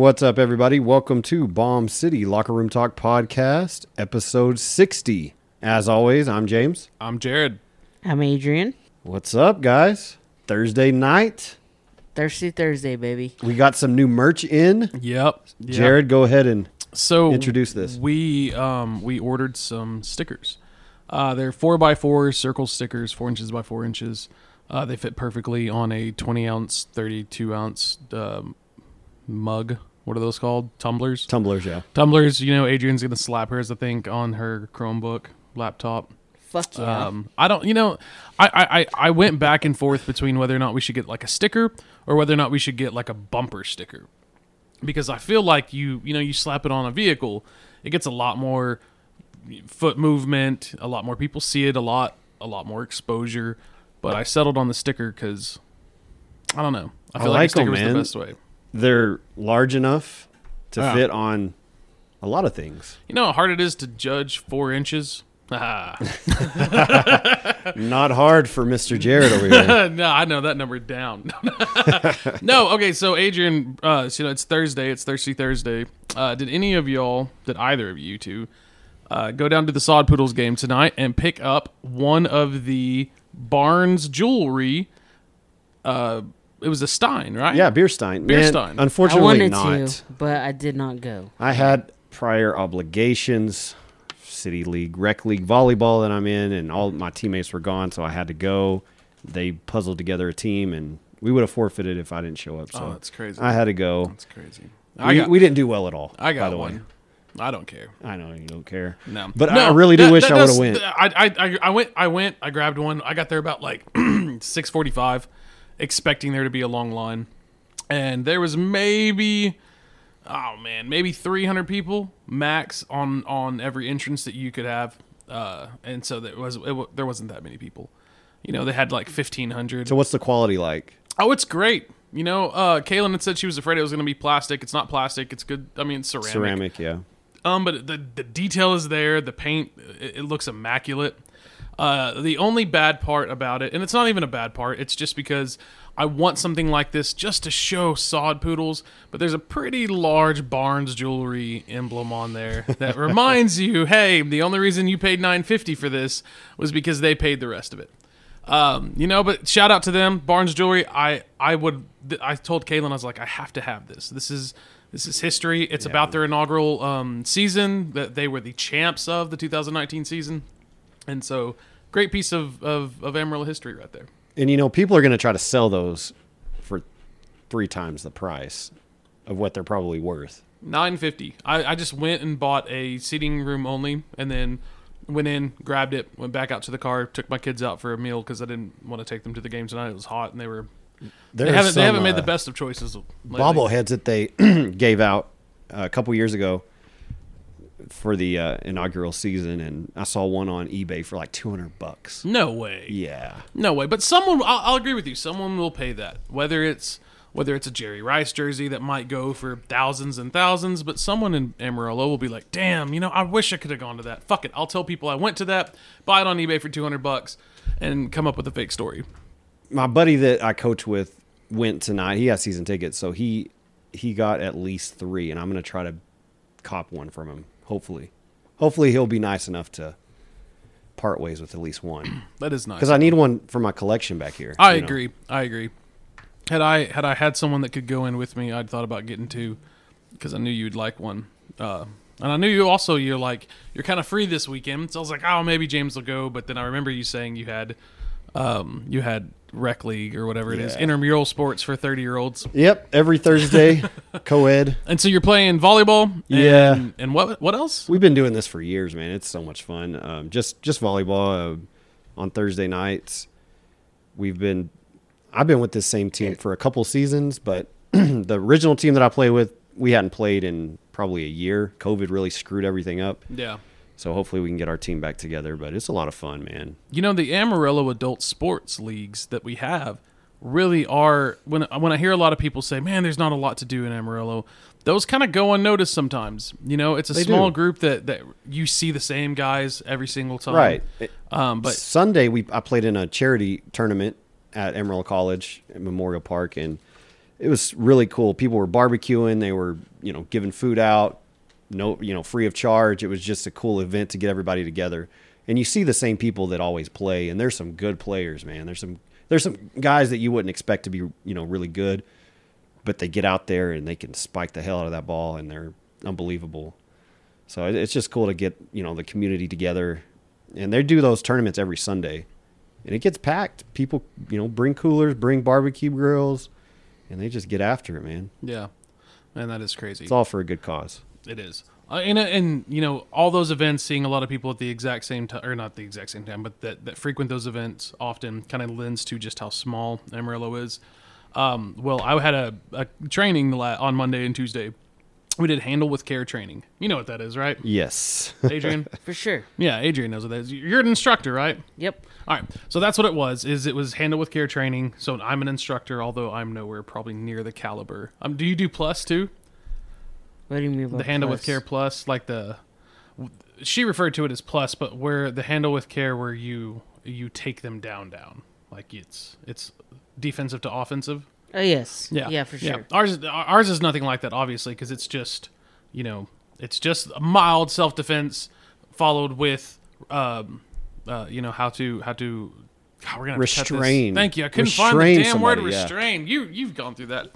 What's up, everybody? Welcome to Bomb City Locker Room Talk Podcast, episode 60. As always, I'm James. I'm Jared. I'm Adrian. What's up, guys? Thursday night. Thirsty Thursday, baby. We got some new merch in. Yep. Jared, go ahead and So introduce this. We um we ordered some stickers. Uh, they're four by four circle stickers, four inches by four inches. Uh, they fit perfectly on a 20 ounce, 32 ounce um, mug. What are those called? Tumblers. tumblers, yeah. Tumblers. You know, Adrian's gonna slap hers. I think on her Chromebook laptop. Fuck yeah. Um, I don't, you know, I, I, I- I went back and forth between whether or not we should get like a sticker or whether or not we should get like a bumper sticker. Because I feel like you, you know, you slap it on a vehicle, it gets a lot more foot movement, a lot more people see it, a lot, a lot more exposure. But I settled on the sticker because I don't know. I I feel like, a like 'em, sticker was the best way. They're large enough to Yeah. fit on a lot of things. You know how hard it is to judge four inches? Not hard for Mr. Jared over here. no, I know that number down. no, okay. So Adrian, uh, so, you know it's Thursday. It's Thirsty Thursday. Uh, did any of y'all, did either of you two, uh, go down to the Sod Poodles game tonight and pick up one of the Barnes jewelry? Uh, it was a Stein, right? Yeah, Beerstein. Man, Beerstein. I Unfortunately, wanted not. to, but I did not go. I had prior obligations, city league, rec league volleyball that I'm in, and all my teammates were gone, so I had to go. They puzzled together a team, and we would have forfeited if I didn't show up. Oh, so Oh, that's crazy. I had to go. That's crazy. I We, got, we didn't do well at all. I by got the one. Way. I don't care. I know you don't care. No, But No, I really do that- wish that I would have went. I, I, I, I went. I went. I grabbed one. I got there about like six forty-five, expecting there to be a long line, and there was maybe, oh man, maybe three hundred people max on on every entrance that you could have, uh, and so there was it, there wasn't that many people. You know, they had like fifteen hundred. So what's the quality like? oh, it's great. You know, uh, Kaylin had said she was afraid it was going to be plastic. It's not plastic. It's good. I mean, ceramic. Ceramic, yeah. Um, but the the detail is there. The paint it, it looks immaculate. Uh, the only bad part about it, and it's not even a bad part, it's just because I want something like this just to show sod poodles. But there's a pretty large Barnes jewelry emblem on there that reminds you, hey, the only reason you paid nine fifty for this was because they paid the rest of it. Um, you know, but shout out to them, Barnes Jewelry. I I would I told Kaylin I was like I have to have this. This is this is history. It's about their inaugural um, season that they were the champs of the 2019 season, and so great piece of of, of Amarillo history right there. And you know, people are going to try to sell those for three times the price of what they're probably worth. Nine fifty. I, I just went and bought a seating room only, and then went in, grabbed it, went back out to the car, took my kids out for a meal because I didn't want to take them to the game tonight. It was hot, and they were There they haven't they haven't made uh, the best of choices. lately. bobbleheads that they gave out uh, a couple years ago for the uh, inaugural season, and I saw one on eBay for like two hundred bucks. No way. Yeah, No way. But someone, I'll, I'll agree with you. Someone will pay that. Whether it's whether it's a Jerry Rice jersey that might go for thousands and thousands, but someone in Amarillo will be like, "Damn, you know, I wish I could have gone to that. Fuck it, I'll tell people I went to that, buy it on eBay for two hundred bucks, and come up with a fake story." my buddy that I coach with went tonight. He has season tickets, so he he got at least three, and I'm going to try to cop one from him. Hopefully, hopefully he'll be nice enough to part ways with at least one That is nice. because I need one for my collection back here. I you know. agree. I agree. Had I had I had someone that could go in with me, I'd thought about getting two because I knew you'd like one. Uh, and I knew you also you're like you're kind of free this weekend, so I was like, oh, maybe James will go. But then I remember you saying you had um, you had rec league or whatever it is, Yeah. intramural sports for thirty year olds, Yep, every Thursday, co-ed. and so you're playing volleyball. And, Yeah. and what what else? We've been doing this for years, man. It's so much fun. Um, just just volleyball uh, on Thursday nights. We've been, I've been with this same team for a couple seasons, but the original team that I play with, we hadn't played in probably a year. COVID really screwed everything up. Yeah. So hopefully we can get our team back together. But it's a lot of fun, man. You know, the Amarillo adult sports leagues that we have really are when when I hear a lot of people say, "Man, there's not a lot to do in Amarillo." Those kind of go unnoticed sometimes. You know, it's a They small do. group that that you see the same guys every single time. Right. Um, but Sunday we I played in a charity tournament at Amarillo College at Memorial Park, and it was really cool. People were barbecuing, they were, you know, giving food out, no, you know, free of charge. It was just a cool event to get everybody together. And you see the same people that always play, and there's some good players, man. There's some there's some guys that you wouldn't expect to be, you know, really good, but they get out there and they can spike the hell out of that ball, and they're unbelievable. So it's just cool to get you know the community together, and they do those tournaments every Sunday, and it gets packed. People you know bring coolers, bring barbecue grills, and they just get after it, man. Yeah, man, that is crazy. It's all for a good cause. It is. Uh, and, and you know all those events, seeing a lot of people at the exact same time, or not the exact same time, but that, that frequent those events often kind of lends to just how small Amarillo is. Um, well, I had a, a training on Monday and Tuesday. We did handle with care training. You know what that is, right, Yes. Adrian? For sure. yeah, Adrian knows what that is. You're an instructor, right? Yep. All right, so that's what it was. Is it was handle with care training? So I'm an instructor, although I'm nowhere probably near the caliber. Um, do you do plus too? What do you mean by the handle with care plus like the she referred to it as plus but where the handle with care where you you take them down down like it's it's defensive to offensive Oh yes. yeah Yeah, for sure. ours ours is nothing like that obviously because it's just you know it's just a mild self-defense followed with um uh you know how to how to God, we're gonna have to. Restrain. Thank you. I couldn't find the Restrain damn word somebody, yeah. restrain. You you've gone through that.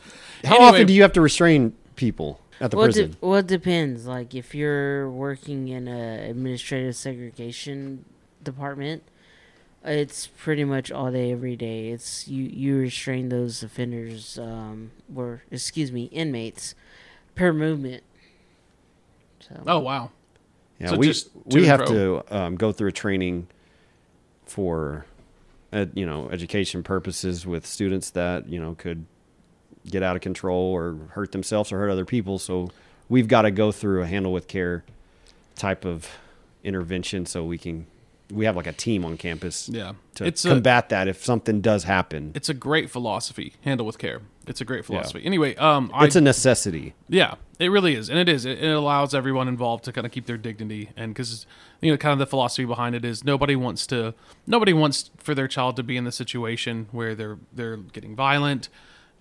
How Anyway, often do you have to restrain people at the Well, it, prison? de- well, it depends. Like if you're working in a administrative segregation department, it's pretty much all day, every day. It's you. You restrain those offenders, um, or excuse me, inmates, per movement. So Oh wow. Yeah, So we just we have fro. to um, go through a training for, ed, you know, education purposes with students that you know could get out of control or hurt themselves or hurt other people. So we've got to go through a handle with care type of intervention so we can we have like a team on campus Yeah. to it's a, combat that if something does happen. it's a great philosophy. Handle with care. It's a great philosophy. Anyway, um, It's a necessity. yeah, it really is, and it is. It, it allows everyone involved to kind of keep their dignity, and because you know, kind of the philosophy behind it is nobody wants to, nobody wants for their child to be in the situation where they're they're getting violent,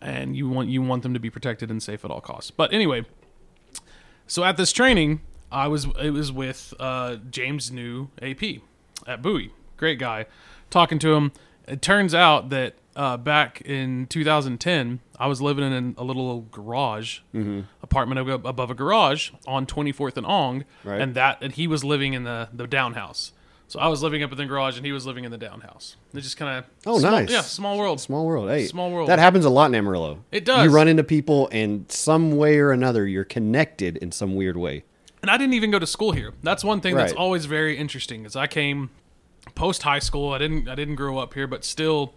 and you want you want them to be protected and safe at all costs. But anyway, so at this training, I was it was with uh, James New AP at Bowie, great guy. Talking to him, it turns out that uh, back in 2010, I was living in a little garage apartment above a garage on 24th and Ong, Right. and that and he was living in the the down house. So I was living up in the garage, and he was living in the down house. It just kind of Oh, nice. yeah, small world. Small world. Hey, Small world. That happens a lot in Amarillo. It does. You run into people, and some way or another, you're connected in some weird way. And I didn't even go to school here. That's one thing that's always very interesting. Is I came post high school. I didn't I didn't grow up here, but still,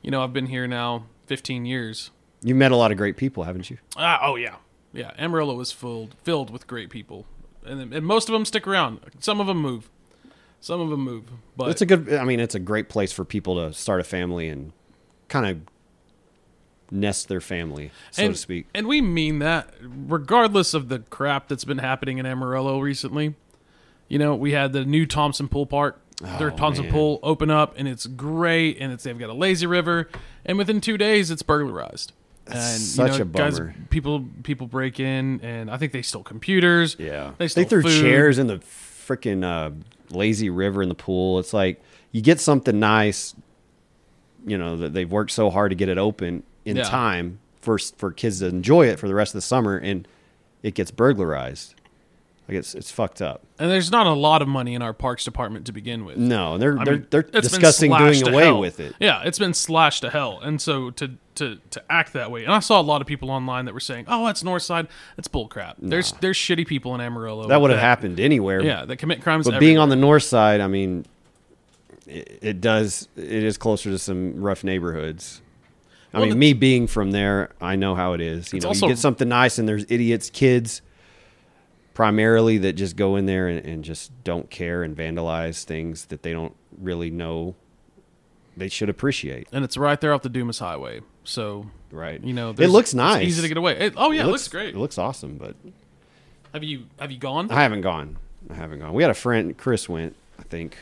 you know, I've been here now 15 years. You met a lot of great people, haven't you? Ah, oh yeah, yeah. Amarillo is filled filled with great people, and, and most of them stick around. Some of them move. Some of them move, but It's a good. I mean, it's a great place for people to start a family and kind of nest their family, so and, to speak. And we mean that regardless of the crap that's been happening in Amarillo recently. You know, we had the new Thompson Pool Park. Oh, Their Thompson. Pool open up and it's great and it's they've got a lazy river and within 2 days it's burglarized. And such you know, a guys people people break in and I think they stole computers. Yeah, They they, threw food. chairs in the freaking uh, lazy river in the pool. It's like you get something nice, you know, that they've worked so hard to get it open in Yeah. time for for kids to enjoy it for the rest of the summer, and it gets burglarized. Like it's it's fucked up. And there's not a lot of money in our parks department to begin with. No, they're I they're mean, they're discussing doing away hell. with it. Yeah, it's been slashed to hell, and so to to to act that way, and I saw a lot of people online that were saying, "Oh, that's Northside." That's bullcrap. There's there's shitty people in Amarillo That would have happened anywhere. Yeah, that commit crimes. But being on the north side, I mean, it, it does. It is closer to some rough neighborhoods. I Well, mean, me being from there, I know how it is. You know, also- you get something nice, and there's idiots, kids, primarily that just go in there and, and just don't care and vandalize things that they don't really know they should appreciate. and it's right there off the Dumas Highway. So Right. you know, it there's- looks it's nice. easy to get away. It- oh yeah, it it looks, great. It looks awesome, but have you have you gone? I haven't gone. I haven't gone. We had a friend, Chris went. I think.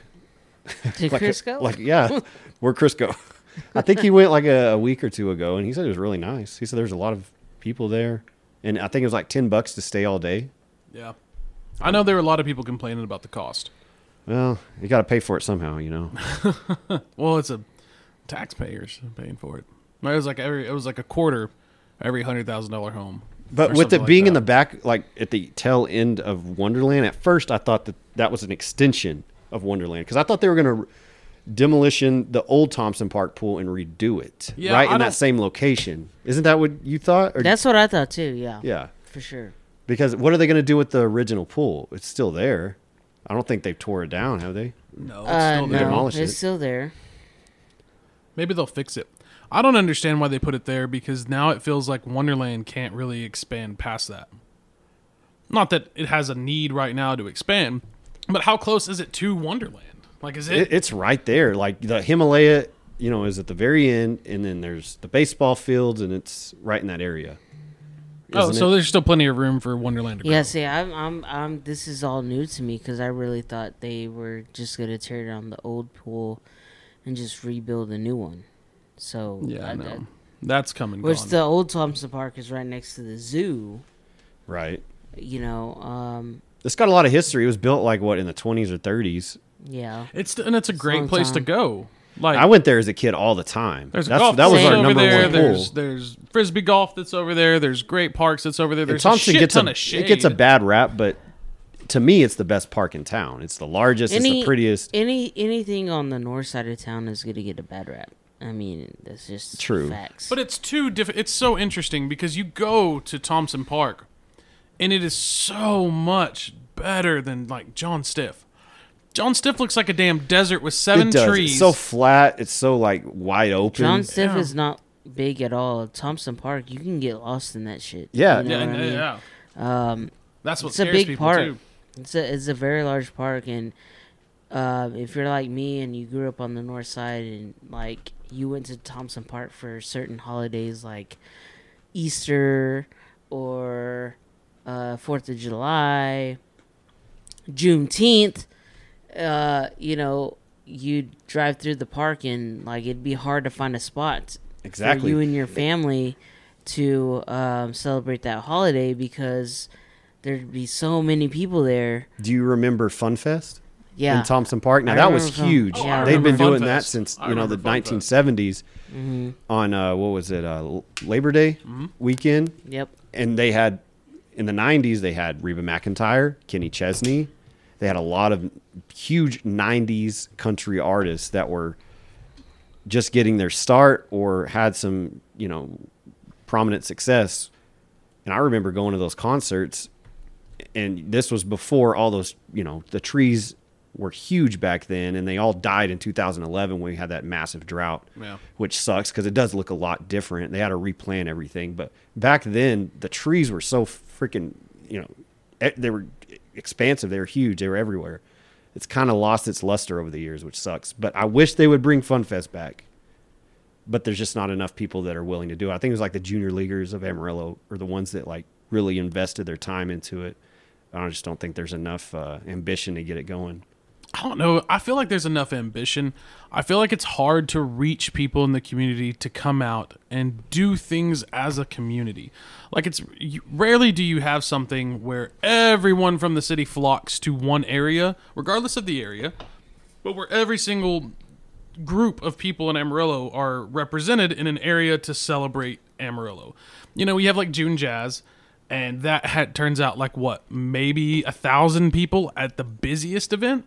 Did Like, Chris go? like yeah, where Chris go? I think he went like a, a week or two ago, and he said it was really nice. He said there's a lot of people there, and I think it was like ten bucks to stay all day. Yeah. I know there were a lot of people complaining about the cost. Well, you got to pay for it somehow, you know. Well, it's a taxpayers paying for it. It was like every it was like a quarter every hundred thousand dollar home. But with something it like being in the back, like at the tail end of Wonderland, at first I thought that that was an extension of Wonderland because I thought they were going to demolition the old Thompson Park pool and redo it Yeah, right I in that don't- same location. Isn't that what you thought? Or, That's what I thought too. Yeah. yeah, For sure. Because what are they going to do with the original pool? It's still there. I don't think they've tore it down, have they? no, it's Uh, still no, there. It's it. still there. Maybe they'll fix it. I don't understand why they put it there because now it feels like Wonderland can't really expand past that. Not that it has a need right now to expand, but how close is it to Wonderland? Like, is it? it, it's right there. Like the Himalaya, you know, is at the very end, and then there's the baseball fields, and it's right in that area. Oh, so it? there's still plenty of room for Wonderland to grow. Yeah. See, I'm, I'm, I'm. This is all new to me because I really thought they were just gonna tear down the old pool and just rebuild a new one. So Yeah, I I- know. That's coming. Which gone. the old Thompson Park is right next to the zoo. right. You know, um, It's got a lot of history. It was built like what in the 20s or 30s. yeah. It's and it's a great long place to go. Like I went there as a kid all the time. there's a That's, golf that was our over number there. one There's pool. there's frisbee golf that's over there. There's great parks that's over there. And There's Thompson a shit gets ton a of shade. it gets a bad rap, but to me, it's the best park in town. It's the largest. it's the prettiest. any anything on the north side of town is gonna get a bad rap. I mean, that's just True. facts. But it's too different. It's so interesting because you go to Thompson Park, and it is so much better than like John Stiff. John Stiff looks like a damn desert with seven it does. trees. It's so flat. It's so like wide open. John Stiff Yeah. is not big at all. Thompson Park, you can get lost in that shit. Yeah. You know yeah, what I yeah, mean? yeah. Um, That's what it's a scares big people park. too. It's a it's a very large park, and uh, if you're like me and you grew up on the north side and like you went to Thompson Park for certain holidays like Easter or uh, Fourth of July, Juneteenth, uh, you know, you'd drive through the park and like it'd be hard to find a spot exactly for Exactly. you and your family to um, celebrate that holiday because there'd be so many people there. Do you remember Fun Fest Yeah. in Thompson Park? Now I that was Fun- huge. Oh, I They'd been remember Fun doing that since you know the Fun Fest. 1970s hmm on uh, what was it uh, Labor Day Mm-hmm. weekend, Yep. and they had in the 90s they had Reba McEntire, Kenny Chesney. They had a lot of huge 90s country artists that were just getting their start or had some, you know, prominent success. And I remember going to those concerts and this was before all those, you know, the trees were huge back then and they all died in 2011 when we had that massive drought Yeah. which sucks because it does look a lot different. They had to replant everything, but back then the trees were so freaking, you know, they were expansive. They were huge. They were everywhere. It's kind of lost its luster over the years, which sucks. But I wish they would bring Fun Fest back. But there's just not enough people that are willing to do it. I think it was like the junior leaguers of Amarillo are the ones that like really invested their time into it. I just don't think there's enough uh, ambition to get it going. I don't know. I feel like there's enough ambition. I feel like it's hard to reach people in the community to come out and do things as a community. Like it's rarely do you have something where everyone from the city flocks to one area, regardless of the area, but where every single group of people in Amarillo are represented in an area to celebrate Amarillo. You know, we have like June Jazz, and that had, turns out like what, maybe a thousand people at the busiest event.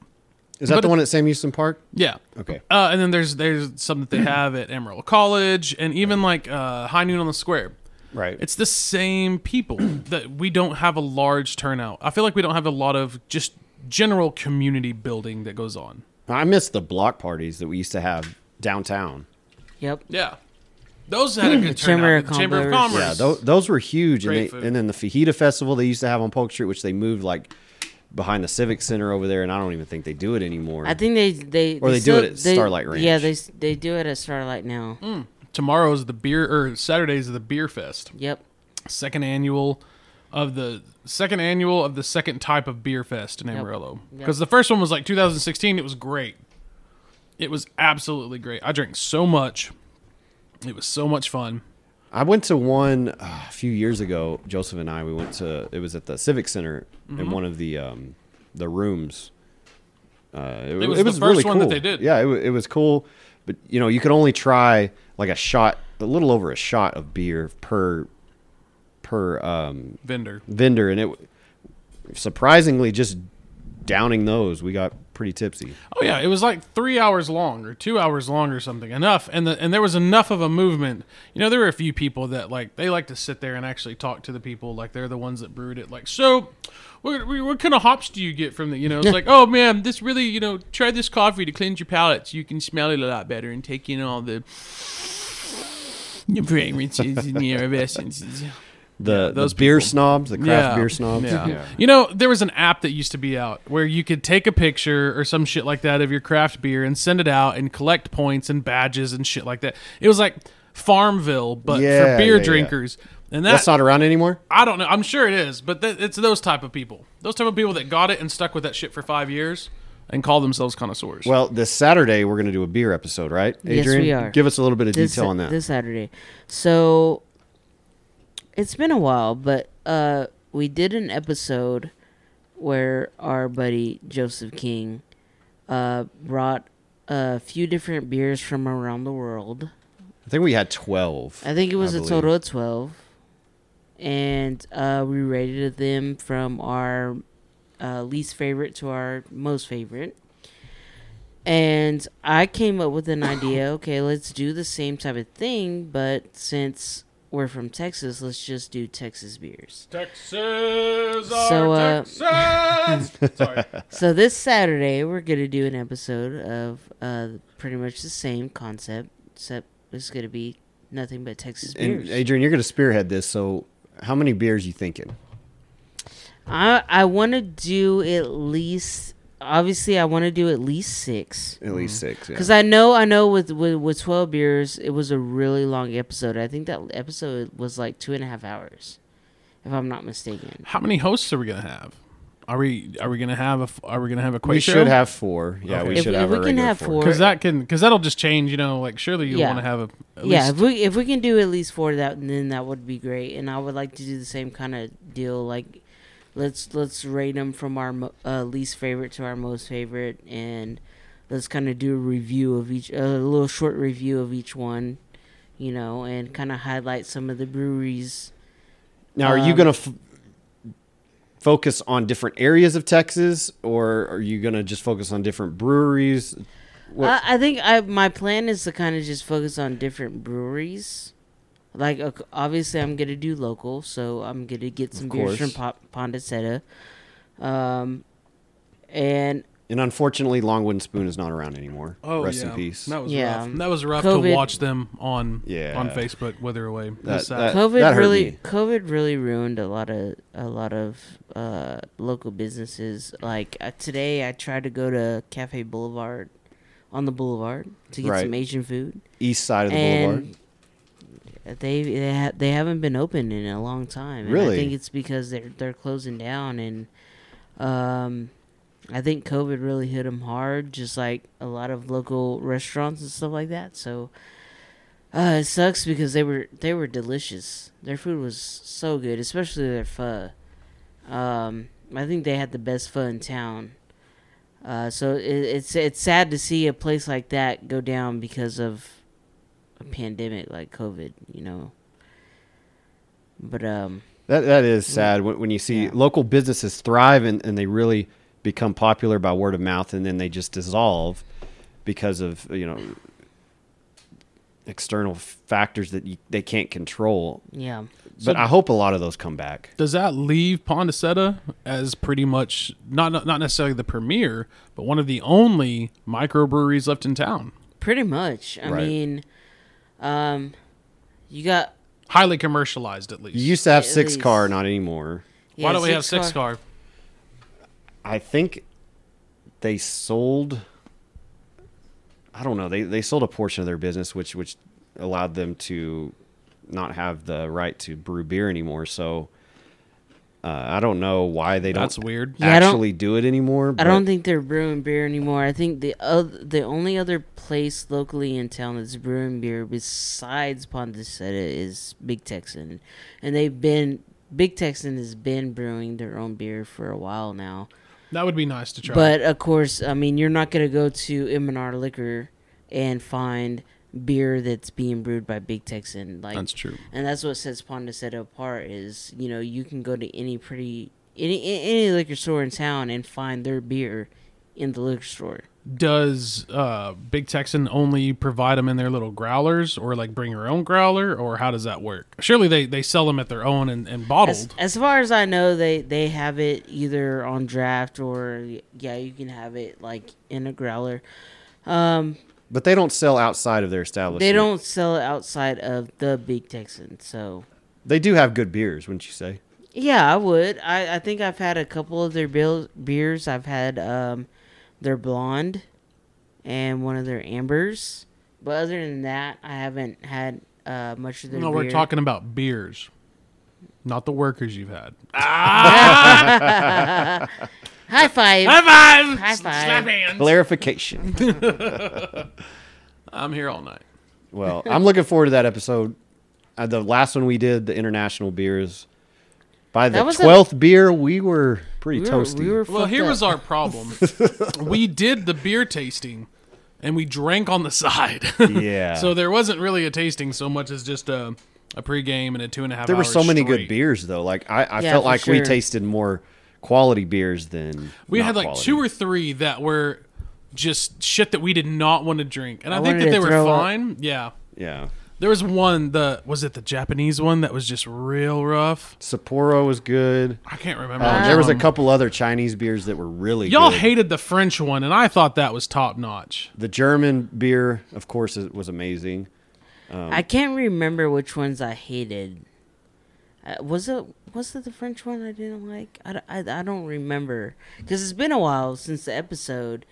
Is that But the one at Sam Houston Park? Yeah. Okay. Uh, and then there's there's some that they have at Amarillo College, and even like uh, High Noon on the Square. Right. It's the same people that we don't have a large turnout. I feel like we don't have a lot of just general community building that goes on. I miss the block parties that we used to have downtown. Yep. Yeah, those had a good Chamber turnout. of Chamber of Commerce. Commerce. Yeah, those, those were huge, and, they, and then the fajita festival they used to have on Polk Street, which they moved like behind the Civic Center over there, and I don't even think they do it anymore. I think they they Or they do still- it at Starlight Ranch. Yeah, they they do it at Starlight now. Hmm. Tomorrow's the beer or Saturday's the beer fest. Yep. Second annual of the second annual of the second type of beer fest in Yep. Amarillo. Yep. Because the first one was like 2016. It was great. It was absolutely great. I drank so much. It was so much fun. I went to one uh, a few years ago. Joseph and I we went to. It was at the Civic Center Mm-hmm. in one of the um, the rooms. Uh, it, It was the first one that they did. Yeah, it, it was cool, but you know you could only try like a shot, a little over a shot of beer per per um, Vendor. vendor, and it surprisingly just downing those, we got pretty tipsy. Oh yeah, it was like three hours long or two hours long or something. Enough, and the, and there was enough of a movement. You know, there were a few people that like they like to sit there and actually talk to the people, like they're the ones that brewed it. Like, so, what, what kind of hops do you get from the? You know, it's like, oh man, this really, you know, try this coffee to cleanse your palate so you can smell it a lot better and take in all the fragrances and the effervescences. The those those beer people. snobs, the craft Yeah. beer snobs. Yeah. You know, there was an app that used to be out where you could take a picture or some shit like that of your craft beer and send it out and collect points and badges and shit like that. It was like Farmville, but Yeah, for beer yeah, yeah. drinkers. And that That's not around anymore. I don't know. I'm sure it is, but th- it's those type of people. Those type of people that got it and stuck with that shit for five years and call themselves connoisseurs. Well, this Saturday we're going to do a beer episode, right? Adrian, Yes, Adrian, we are. Give us a little bit of this, detail on that. this Saturday. So it's been a while, but uh, we did an episode where our buddy Joseph King uh, brought a few different beers from around the world. I think we had twelve. I think it was a believe. total of twelve, and uh, we rated them from our uh, least favorite to our most favorite. And I came up with an idea. Okay, let's do the same type of thing, but since we're from Texas, let's just do Texas beers. Texas, So, uh, Texas. Sorry. So this Saturday, we're gonna do an episode of uh, pretty much the same concept, except it's gonna be nothing but Texas And beers. Adrian, you're going to spearhead this. So, how many beers you thinking? I I want to do at least. Obviously, I want to do at least six. At least mm. six. Yeah. Because I know, I know, with, with with twelve beers, it was a really long episode. I think that episode was like two and a half hours, if I'm not mistaken. How many hosts are we gonna have? Are we are we gonna have a are we gonna have a question? we quiz should have four. Yeah, Okay. we If- should if have we a can regular have four. four- because that can because that'll just change. You know, like surely you Yeah. want to have a at yeah, least if we if we can do at least four, that then that would be great. And I would like to do the same kind of deal. Like, let's let's rate them from our mo- uh, least favorite to our most favorite, and let's kind of do a review of each, a little short review of each one, you know, and kind of highlight some of the breweries. Now, are you Um, going to f- focus on different areas of Texas, or are you going to just focus on different breweries? I, I think I my plan is to kind of just focus on different breweries. Like uh, obviously, I'm gonna do local, so I'm gonna get some beers from course. Pondaseta. Um, and and unfortunately, Long Wooden Spoon is not around anymore. oh Rest yeah. in peace. That was Yeah. rough. That was rough to COVID- watch them on Yeah. on Facebook wither away. That- that- COVID hurt really me. COVID really ruined a lot of a lot of uh, local businesses. Like uh, today, I tried to go to Cafe Boulevard on the Boulevard to get Right. some Asian food, East side of the boulevard. They they, ha- they haven't been open in a long time. And Really? I think it's because they're they're closing down, and um, I think COVID really hit them hard, just like a lot of local restaurants and stuff like that. So. Uh, it sucks because they were they were delicious. Their food was so good, especially their pho. Um, I think they had the best pho in town. Uh, so it, it's it's sad to see a place like that go down because of a pandemic like COVID. You know. But um, That that is sad when, when you see Yeah. local businesses thrive and, and they really become popular by word of mouth and then they just dissolve because of you know external factors that you, they can't control. yeah, But I hope a lot of those come back. Does that leave Pondaseta as pretty much not not not necessarily the premier, but one of the only microbreweries left in town? pretty much. I Right. mean, um, you got Highly commercialized, at least. You used to have At six least. car, not anymore. Why don't we have six car? I think they sold. I don't know. They they sold a portion of their business, which which allowed them to not have the right to brew beer anymore. So Uh, I don't know why they don't That's weird. Yeah, I don't- actually do it anymore. I but don't think they're brewing beer anymore. I think the oth- the only other place locally in town that's brewing beer besides Pondaseta is Big Texan, and they've been Big Texan has been brewing their own beer for a while now. That would be nice to try. But of course, I mean, you're not gonna go to M&R Liquor and find beer that's being brewed by Big Texan. Like that's true. and that's what sets Pondaseta apart is you know you can go to any pretty any any liquor store in town and find their beer in the liquor store. Does uh, Big Texan only provide them in their little growlers, or like bring your own growler, or how does that work? Surely they, they sell them at their own and, and As, bottled. as far as I know, they they have it either on draft or yeah, you can have it like in a growler. Um, But they don't sell outside of their establishment. they don't sell it outside of the Big Texan, so They do have good beers, wouldn't you say? Yeah, I would. I, I think I've had a couple of their bil- beers. I've had um, their blonde and one of their ambers. But other than that, I haven't had uh, much of their no, beer. we're talking about beers, not the workers you've had. High five. High five! High five. Slap hands! Clarification. I'm here all night. well, I'm looking forward to that episode. Uh, the last one we did, the international beers. By the That was a- twelfth beer, we were pretty we were, toasty. we were Well, fucked here up. was our problem. we did the beer tasting, and we drank on the side. yeah. so there wasn't really a tasting so much as just a, a pregame and a two and a half. there were hours so many straight. good beers though. Like I, I Yeah, felt for like we sure. tasted more quality beers than We not had like quality. two or three that were just shit that we did not want to drink, and I, I think that they were throw up. fine. Yeah, Yeah. there was one. The was it the Japanese one that was just real rough? Sapporo was good. I can't remember. Um, there was a couple other Chinese beers that were really Y'all good. hated the French one, and I thought that was top notch. the German beer, of course, is- was amazing. I can't remember which ones I hated. Uh, was it was it the French one I didn't like? I I don't remember because it's been a while since the episode,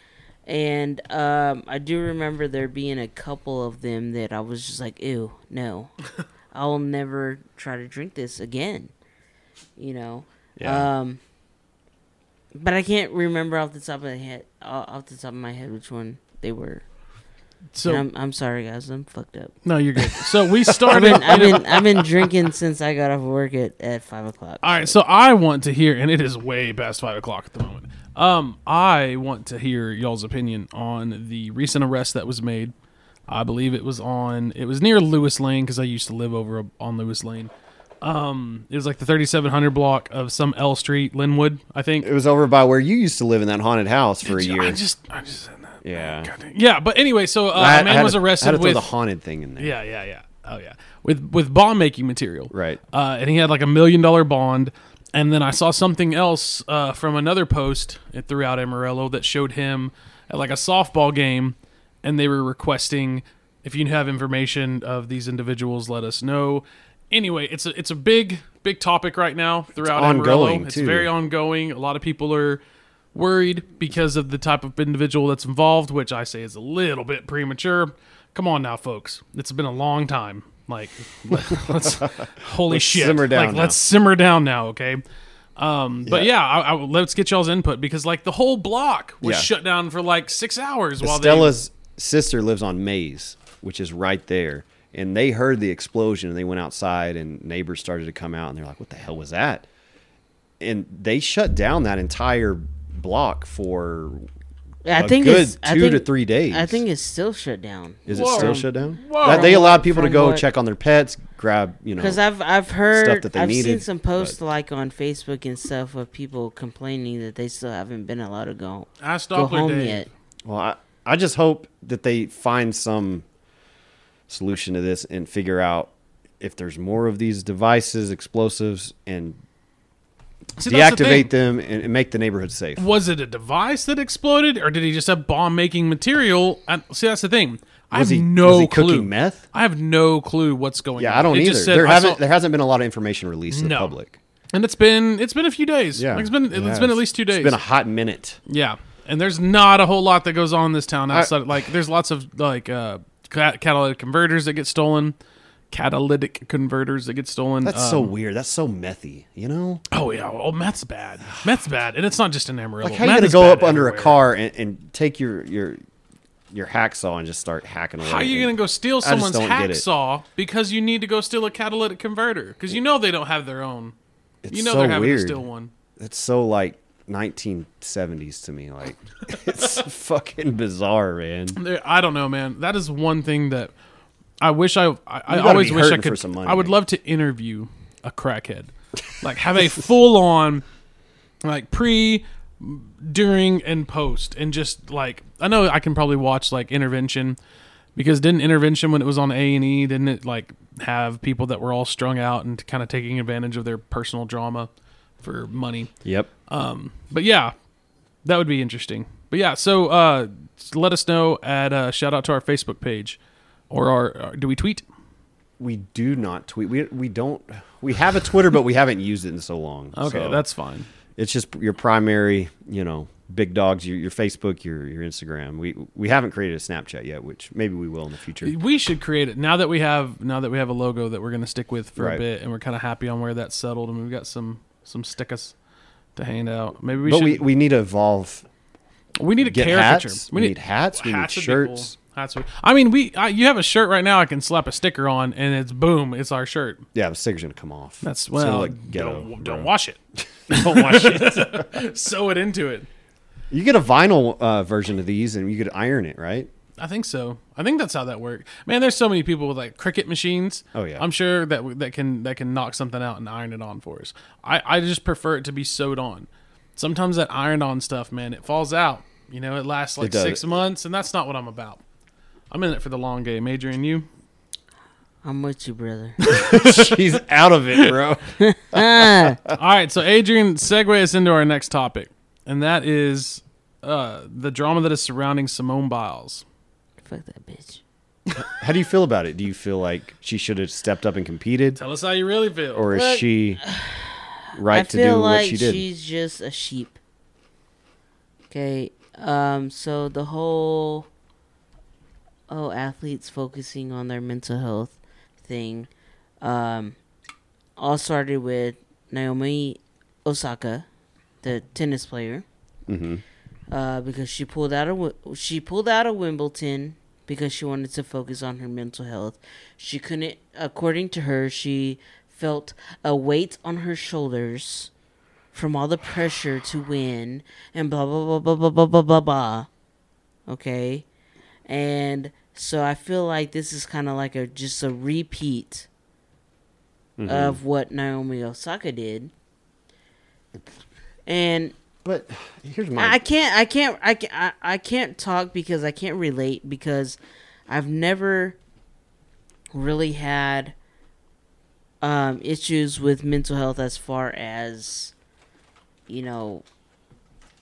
and um, I do remember there being a couple of them that I was just like, ew, no, I'll never try to drink this again. You know. Yeah. Um, but I can't remember off the top of my head off the top of my head which one they were. So I'm I'm sorry guys, I'm fucked up. no, you're good. So we I've started. been I've been I've been drinking since I got off work at, at five o'clock. All right, so I want to hear, and it is way past five o'clock at the moment. Um, I want to hear y'all's opinion on the recent arrest that was made. I believe it was on. It was near Lewis Lane because I used to live over on Lewis Lane. Um, it was like the 3700 block of some L Street, Linwood, I think. It was over by where you used to live in that haunted house for a year. I just, I just said that. Yeah. Yeah, but anyway, so uh, I had- a I man was to- I had arrested to with the haunted thing in there. yeah, yeah, yeah. Oh yeah, with with bomb making material. Right. Uh, and he had like a million dollar bond. And then I saw something else uh, from another post throughout Amarillo that showed him at like a softball game, and they were requesting if you have information of these individuals, let us know. Anyway, it's a it's a big big topic right now throughout Amarillo. ongoing, It's too. very ongoing. A lot of people are worried because of the type of individual that's involved, which I say is a little bit premature. Come on now, folks. It's been a long time. Like, let's holy Let's shit. simmer down like, now. let's simmer down now, okay? Um, but yeah, I, I, let's get y'all's input because like the whole block was Yeah. shut down for like six hours while Stella's sister lives on Maze, which is right there. And they heard the explosion and they went outside and neighbors started to come out and they're like, what the hell was that? And they shut down that entire block for I a think good it's I two think, to three days. I think it's still shut down. Is it still shut down? Whoa. That- they allowed what- people to from go what- check on their pets, grab, you know. Because I've I've heard that they I've seen needed, some posts like on Facebook and stuff of people complaining that they still haven't been allowed to go I asked go Doppler home Dave. yet. Well, I, I just hope that they find some solution to this and figure out if there's more of these devices, explosives, and See, that's the deactivate them and, make the neighborhood safe. Was it a device that exploded, or did he just have bomb making material? And, see, that's the thing. I Was have he, no was he clue. cooking meth? I have no clue what's going on. Yeah, I don't It either. just said- there I hasn't saw- there hasn't been a lot of information released to the public. and it's been it's been a few days. Yeah, Like, it's been it it's been at least two days. It's been a hot minute. Yeah, and there's not a whole lot that goes on in this town outside. like, there's lots of like uh, catalytic converters that get stolen, catalytic converters that get stolen. That's so Um, weird. That's so methy. You know, Oh yeah, oh meth's bad. Meth's bad, and it's not just in Amarillo. like how you gonna go up under a car and, and take your your your hacksaw and just start hacking away? How are you gonna go steal someone's don't get it. hacksaw because you need to go steal a catalytic converter? Because you know they don't have their own. It's you know so they're having weird. to steal one. It's so like 1970s to me. Like it's fucking bizarre, man. I don't know, man. That is one thing that I wish I. I, I always wish I could. money, I would man. love to interview a crackhead, like have a full on, like pre, during, and post, and just like I know I can probably watch like intervention, because didn't intervention when it was on A and E didn't it like have people that were all strung out and kind of taking advantage of their personal drama for money. Yep. Um. But yeah, that would be interesting. But yeah, so uh, let us know at uh, shout out to our Facebook page or our uh, do we tweet? We do not tweet. We we don't. We have a Twitter, but we haven't used it in so long. Okay, So that's fine. it's just your primary. You know, big dogs. Your, your Facebook, your your Instagram. We we haven't created a Snapchat yet, which maybe we will in the future. We should create it now that we have now that we have a logo that we're going to stick with for a bit, and we're kind of happy on where that's settled, and we've got some some stickers to hand out. Maybe we but should. we, We, we need to evolve. We need a get caricature. hats. We need hats. We need would be shirts. Cool. Hats. would- I mean, we. I, you have a shirt right now. I can slap a sticker on, and it's boom. It's our shirt. Yeah, the sticker's gonna come off. That's well. look ghetto, don't, bro. don't wash it. don't wash it. Sew it into it. You get a vinyl uh, version of these, and you could iron it, right? I think so. I think that's how that works. Man, there's so many people with like Cricut machines. Oh, yeah. I'm sure that that can that can knock something out and iron it on for us. I I just prefer it to be sewed on. Sometimes that ironed on stuff, man, it falls out. You know, it lasts like does. six months, and that's not what I'm about. I'm in it for the long game. Major Adrian, you? I'm with you, brother. She's out of it, bro. All right, so Adrian, segue us into our next topic, and that is uh, the drama that is surrounding Simone Biles. fuck that bitch. How do you feel about it? Do you feel like she should have stepped up and competed, Tell us how you really feel. or is Look, she I right to feel do like what she did? she's just a sheep. Okay, um, so the whole oh athletes focusing on their mental health thing, um, all started with Naomi Osaka, the tennis player, hmm uh, because she pulled out of she pulled out of Wimbledon because she wanted to focus on her mental health. She couldn't, according to her, she felt a weight on her shoulders from all the pressure to win and blah blah blah blah blah blah blah blah blah. Okay, and so I feel like this is kind of like a just a repeat Mm-hmm. of what Naomi Osaka did. And But here's my I can't I can't I can't I, I can't talk because I can't relate because I've never really had um issues with mental health as far as you know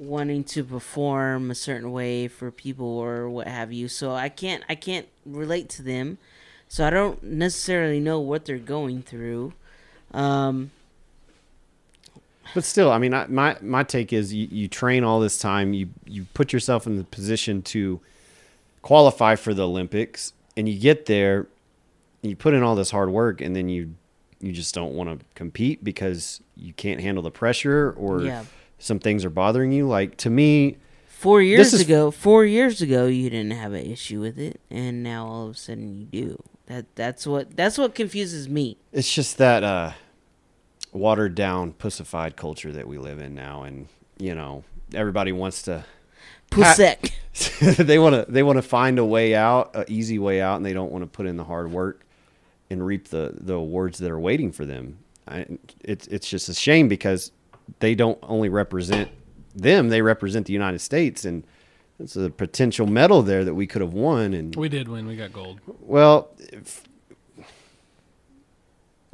wanting to perform a certain way for people or what have you. So I can't I can't relate to them. So I don't necessarily know what they're going through. Um But still, I mean, I, my my take is you, you train all this time, you you put yourself in the position to qualify for the Olympics, and you get there, you put in all this hard work, and then you you just don't want to compete because you can't handle the pressure or Yeah. Some things are bothering you. Like to me, Four years is- ago, four years ago, you didn't have an issue with it, and now all of a sudden you do. That that's what that's what confuses me. it's just that uh, watered down, pussified culture that we live in now, and you know everybody wants to. Pusek. they want to they want to find a way out, an easy way out, and they don't want to put in the hard work and reap the the awards that are waiting for them. I, it's it's just a shame because they don't only represent them; they represent the United States, and it's a potential medal there that we could have won. And we did win. We got gold. well, if,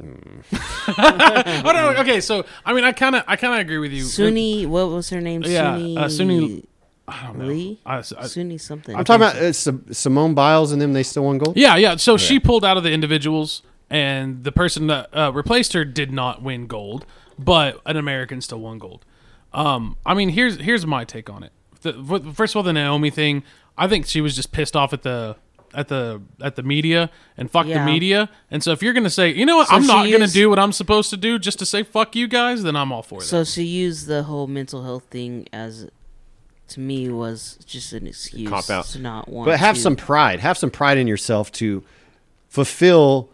oh no, no, okay. So I mean, I kind of, I kind of agree with you. Suni, what was her name? Yeah, Suni, uh, Suni- I don't know. Lee? I, I, Suni something. I'm talking about uh, Simone Biles and them; they still won gold. yeah, yeah. So she pulled out of the individuals, and the person that uh, replaced her did not win gold, but an American still won gold. Um, I mean, here's here's my take on it. The, first of all, the Naomi thing. I think she was just pissed off at the at the at the media and fuck the media. And so if you're gonna say, you know what, So I'm not she gonna do what I'm supposed to do just to say fuck you guys, then I'm all for that. So she used the whole mental health thing as, to me, was just an excuse Cop out. to not want. But have to- some pride. Have some pride in yourself to fulfill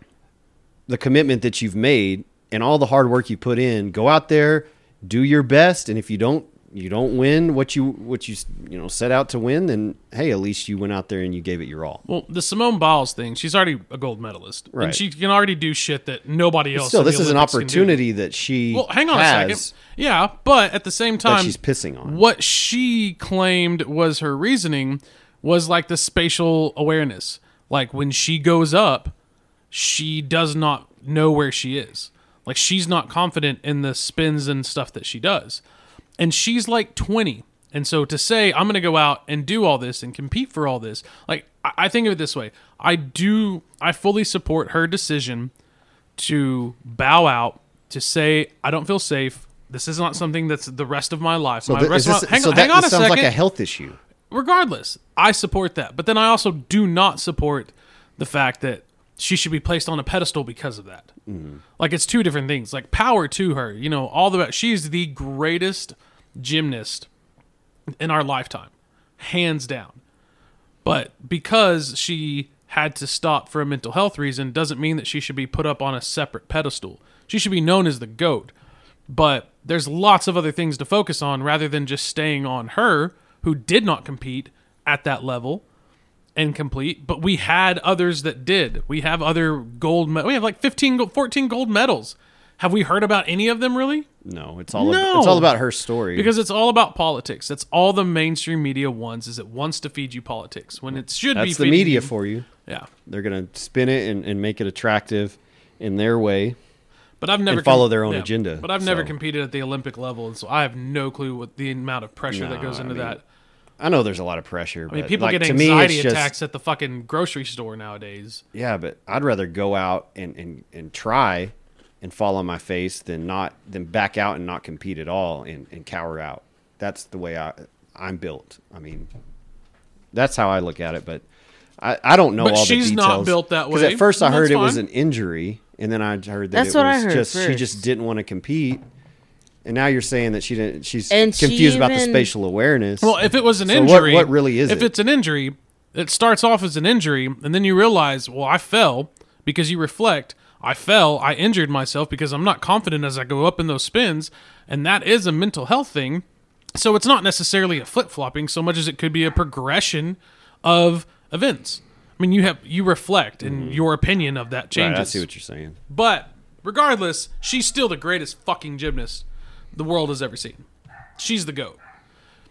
the commitment that you've made and all the hard work you put in. Go out there, do your best, and if you don't you don't win what you what you you know set out to win, then hey, at least you went out there and you gave it your all. Well, the Simone Biles thing, she's already a gold medalist, Right. and she can already do shit that nobody else. Still, this is an Olympics opportunity that she Well, hang on a second. Yeah, but at the same time, she's pissing on. what she claimed was her reasoning was like the spatial awareness. Like when she goes up, she does not know where she is. Like she's not confident in the spins and stuff that she does. And she's like 20. And so to say, I'm going to go out and do all this and compete for all this, like, I, think of it this way I do, I fully support her decision to bow out, to say, I don't feel safe. This is not something that's the rest of my life. So, my th- rest is of my, hang so on, that hang on a sounds second like a health issue. regardless, I support that. But then I also do not support the fact that she should be placed on a pedestal because of that. Like it's two different things. Like power to her, you know, all the she's the greatest gymnast in our lifetime, hands down. But because she had to stop for a mental health reason doesn't mean that she should be put up on a separate pedestal. She should be known as the GOAT. But there's lots of other things to focus on rather than just staying on her, who did not compete at that level and complete. But we had others that did. We have other gold. Me- we have like 15, 14 gold medals. Have we heard about any of them really? No, it's all No. it's all about her story. Because it's all about politics. That's all the mainstream media wants is it wants to feed you politics when it should be that's the media you- for you. Yeah. They're gonna spin it and, and make it attractive in their way. But I've never follow their own agenda, But I've never competed at the Olympic level, and so I have no clue what the amount of pressure that goes I into mean, that. I know there's a lot of pressure. I mean, people like, get to me, anxiety it's just- attacks at the fucking grocery store nowadays. Yeah, but I'd rather go out and, and, and try and fall on my face than not than back out and not compete at all and, and cower out. That's the way I I'm built. I mean, that's how I look at it. But I, I don't know But all the details. she's not built that way. Because way, at first I heard that's it was an injury, and then I heard that That's it what I was heard just she just didn't want to compete. And now you're saying that she didn't. She's And she confused about the spatial awareness. Well, if it was an So injury, what really is it If it? it's an injury, it starts off as an injury, and then you realize, well, I fell because you reflect. I fell. I injured myself because I'm not confident as I go up in those spins, and that is a mental health thing. So it's not necessarily a flip flopping so much as it could be a progression of events. I mean, you have you reflect, and your opinion of that Mm-hmm. Right. I see what you're saying. But regardless, she's still the greatest fucking gymnast the world has ever seen. She's the goat.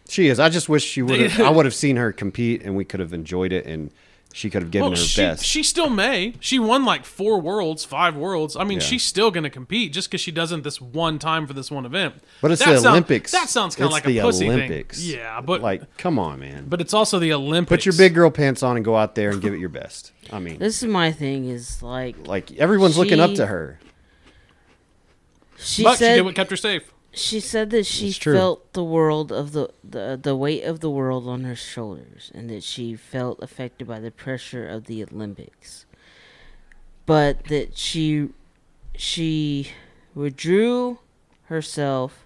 She is. I just wish she would have. I would have seen her compete, and we could have enjoyed it, and she could have given Well, her she, best. she still may. She won like four worlds, five worlds. I mean, Yeah. she's still going to compete just because she doesn't this one time for this one event. but it's That the sound- Olympics. That sounds kind of like the a pussy Olympics. thing. Yeah, but like, come on, man. but it's also the Olympics. Put your big girl pants on and go out there and give it your best. I mean, This is my thing. Is like like everyone's looking up to her. she But she did what kept her safe. She said that she felt the world of the, the the weight of the world on her shoulders and that she felt affected by the pressure of the Olympics. But that she she withdrew herself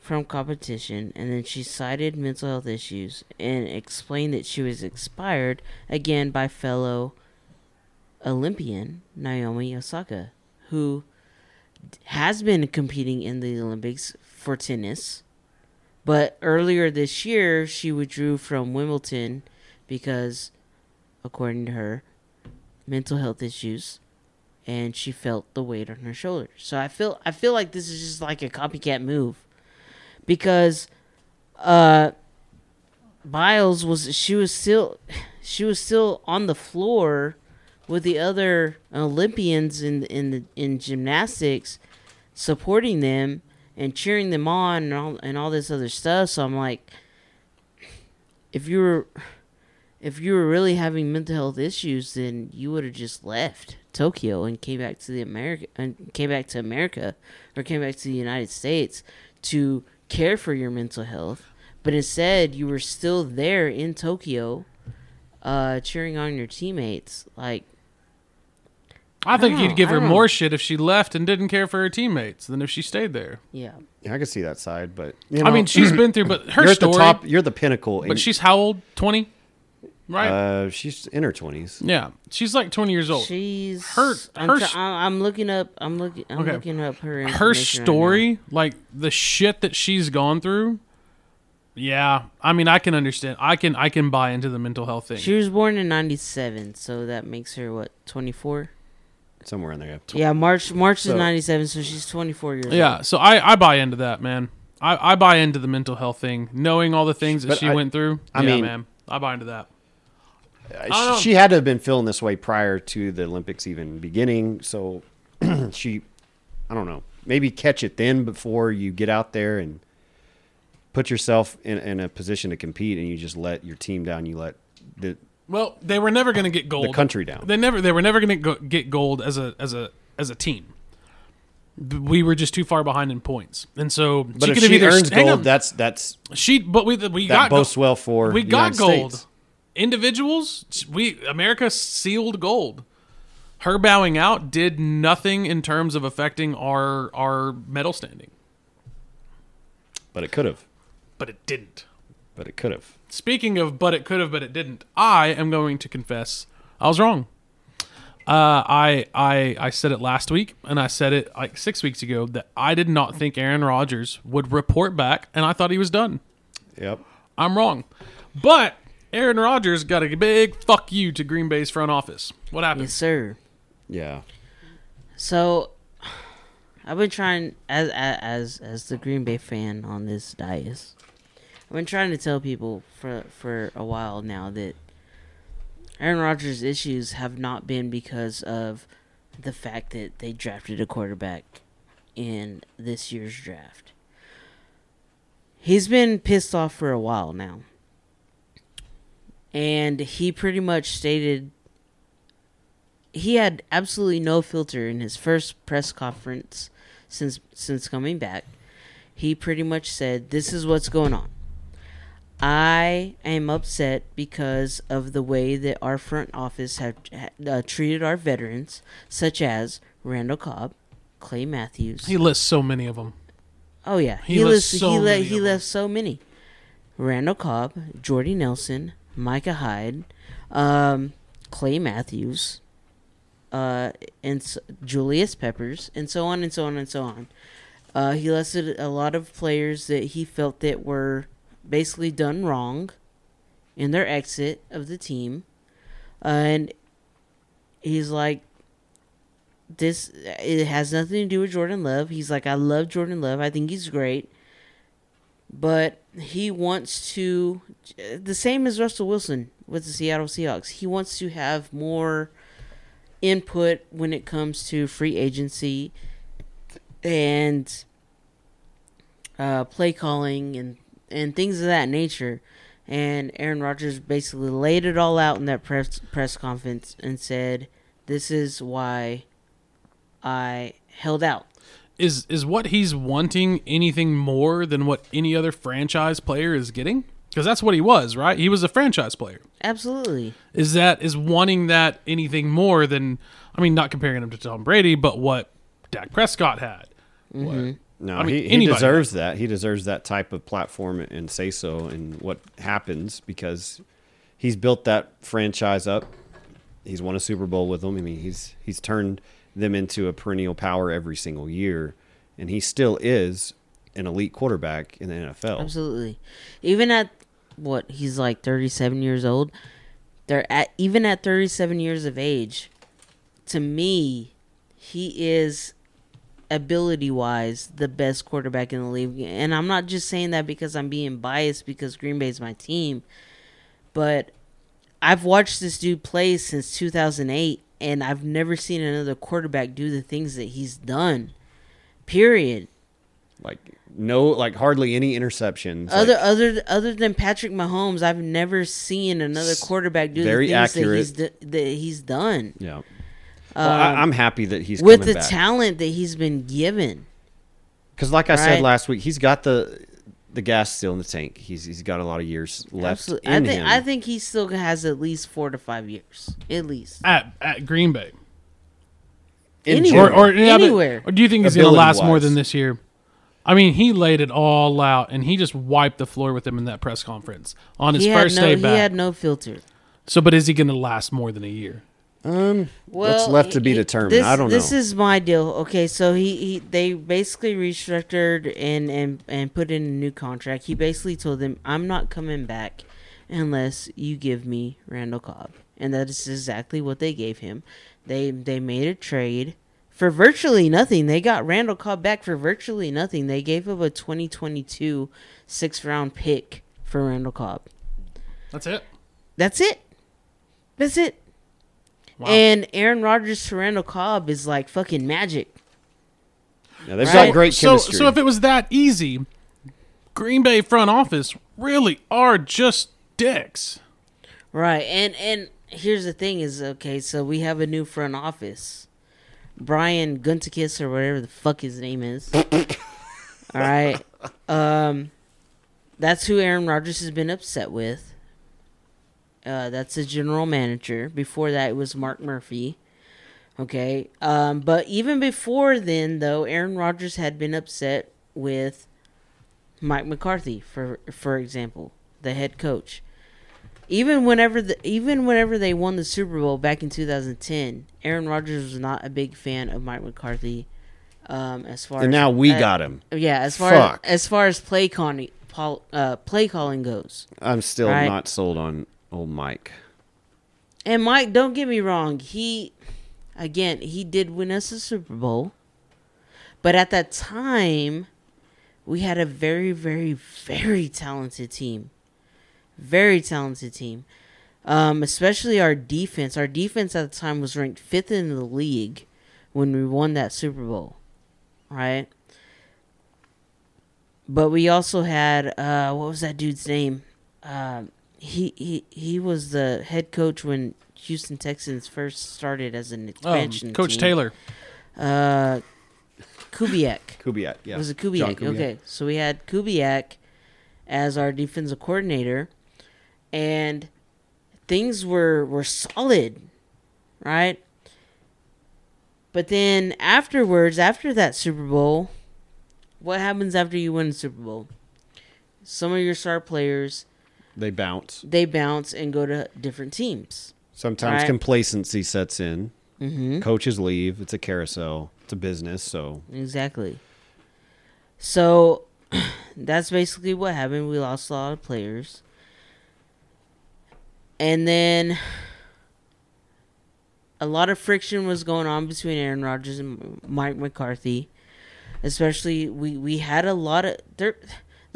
from competition and then she cited mental health issues and explained that she was inspired again by fellow Olympian Naomi Osaka who has been competing in the Olympics for tennis. But earlier this year, she withdrew from Wimbledon because, according to her, mental health issues, and she felt the weight on her shoulders. So I feel I feel like this is just like a copycat move, because, uh, Biles was she was still she was still on the floor with the other Olympians in in the, in gymnastics, supporting them and cheering them on and all and all this other stuff. So I'm like, if you were if you were really having mental health issues, then you would have just left Tokyo and came back to the America and came back to America or came back to the United States to care for your mental health. But instead, you were still there in Tokyo uh, cheering on your teammates. Like, I think I you'd give her more shit if she left and didn't care for her teammates than if she stayed there. yeah, Yeah, I can see that side, but you I mean, she's been through, but her you're story. at the top. You're the pinnacle. but and, she's how old? Twenty, right? uh, she's in her twenties. yeah, she's like twenty years old. she's Her- I'm, her try- s- I'm, I'm looking up. I'm looking. I'm Okay. looking up her. her information right now. story, like the shit that she's gone through. Yeah, I mean, I can understand. I can, I can buy into the mental health thing. She was born in '97, so that makes her what 24. Somewhere in there. Yeah, yeah March March is '97, so she's 24 years old. yeah, old. so I, I buy into that, man. I, I buy into the mental health thing, knowing all the things that But she I- went through. I yeah, mean- man, I buy into that. Don't know. she, she had to have been feeling this way prior to the Olympics even beginning. So she, I don't know, maybe catch it then before you get out there and put yourself in, in a position to compete, and you just let your team down. You let the Well, they were never going to get gold. the country down. They never, they were never going to go, get gold as a, as a, as a team. We were just too far behind in points, and so but if could have she either earns gold, on. that's that's she. But we, we got gold. boasts well for we got gold. States. Individuals, we America sealed gold. Her bowing out did nothing in terms of affecting our our medal standing, but it could have. but it didn't. But it could have. Speaking of, but it could have, but it didn't. I am going to confess I was wrong. Uh, I I I said it last week, and I said it like six weeks ago that I did not think Aaron Rodgers would report back, and I thought he was done. Yep. I'm wrong, but Aaron Rodgers got a big fuck you to Green Bay's front office. What happened? Yes, sir. Yeah. So, I've been trying as as as the Green Bay fan on this dais. I've been trying to tell people for for a while now that Aaron Rodgers' issues have not been because of the fact that they drafted a quarterback in this year's draft. He's been pissed off for a while now. And he pretty much stated he had absolutely no filter in his first press conference since since coming back. He pretty much said, "This is what's going on. I am upset because of the way that our front office have uh, treated our veterans, such as Randall Cobb, Clay Matthews. He lists so many of them. oh yeah, he he, lists lists, so he, many le- he left so many. Randall Cobb, Jordy Nelson, Micah Hyde, um, Clay Matthews, uh, and s- Julius Peppers, and so on and so on and so on. Uh, he listed a lot of players that he felt that were basically done wrong in their exit of the team, and he's like, "This it has nothing to do with Jordan Love." He's like, "I love Jordan Love. I think he's great." But he wants to, the same as Russell Wilson with the Seattle Seahawks. He wants to have more input when it comes to free agency and uh, play calling and and things of that nature. And Aaron Rodgers basically laid it all out in that press press conference and said, "This is why I held out." Is is what he's wanting anything more than what any other franchise player is getting? Because that's what he was, right? He was a franchise player. Absolutely. Is that is wanting that anything more than? I mean, not comparing him to Tom Brady, but what Dak Prescott had. What- mm-hmm. No, I mean, he, he deserves that. He deserves that type of platform and say so and what happens because he's built that franchise up. He's won a Super Bowl with them. I mean, he's he's turned them into a perennial power every single year, and he still is an elite quarterback in the NFL. Absolutely. Even at what he's like 37 years old, they're at even at 37 years of age, to me, he is ability wise the best quarterback in the league. And I'm not just saying that because I'm being biased because Green Bay's my team, but I've watched this dude play since 2008 and I've never seen another quarterback do the things that he's done. Period. Like no, like hardly any interceptions. Other like, other other than Patrick Mahomes, I've never seen another quarterback do very the things accurate. that he's d- that he's done yeah. Well, I, Um, I'm happy that he's with coming the back. talent that he's been given. Because, like I said last week, he's got the the gas still in the tank. He's he's got a lot of years left Absolutely. in I think him. I think he still has at least four to five years, at least. At at Green Bay. In Anywhere. Or, or, yeah, but- Anywhere. or do you think he's going to last more than this year? I mean, he laid it all out, and he just wiped the floor with him in that press conference on his He first no day he had no filter. so, but is he going to last more than a year? Um, Well, what's left to be he- determined. This, I don't This know. This is my deal. Okay, so he, he they basically restructured and, and and put in a new contract. He basically told them, "I'm not coming back unless you give me Randall Cobb," and that is exactly what they gave him. They they made a trade for virtually nothing. They got Randall Cobb back for virtually nothing. They gave up a 2022 sixth round pick for Randall Cobb. That's it. That's it. That's it. Wow. And Aaron Rodgers to Randall Cobb is like fucking magic. Yeah, they've Right. got great so, chemistry. so if it was that easy, Green Bay front office really are just dicks. Right. And and here's the thing is okay, so we have a new front office. Brian Guntakis or whatever the fuck his name is. All right. Um that's who Aaron Rodgers has been upset with. Uh, that's the general manager. Before that, it was Mark Murphy. Okay. Um, but even before then, though, Aaron Rodgers had been upset with Mike McCarthy, for for example, the head coach. Even whenever the even whenever they won the Super Bowl back in 2010, Aaron Rodgers was not a big fan of Mike McCarthy. Um, as far and as now we uh, got him. yeah, as far Fuck. as, as far as play calling, uh, play calling goes. I'm still right. not sold on old Mike. And Mike, don't get me wrong, he again, he did win us a Super Bowl. But at that time, we had a very very very talented team. Very talented team. Um, especially our defense. Our defense at the time was ranked 5th in the league when we won that Super Bowl. Right? But we also had uh what was that dude's name? Um he he he was the head coach when Houston Texans first started as an Um, expansion. Coach team. Taylor. Uh, Kubiak. Kubiak, yeah. Was it John Kubiak? Okay, so we had Kubiak as our defensive coordinator, and things were were solid, right? But then afterwards, after that Super Bowl, what happens after you win the Super Bowl? Some of your star players They bounce. they bounce and go to different teams. Sometimes Right. complacency sets in. Mm-hmm. Coaches leave. It's a carousel. It's a business. So Exactly. So that's basically what happened. We lost a lot of players. And then a lot of friction was going on between Aaron Rodgers and Mike McCarthy. Especially we we had a lot of there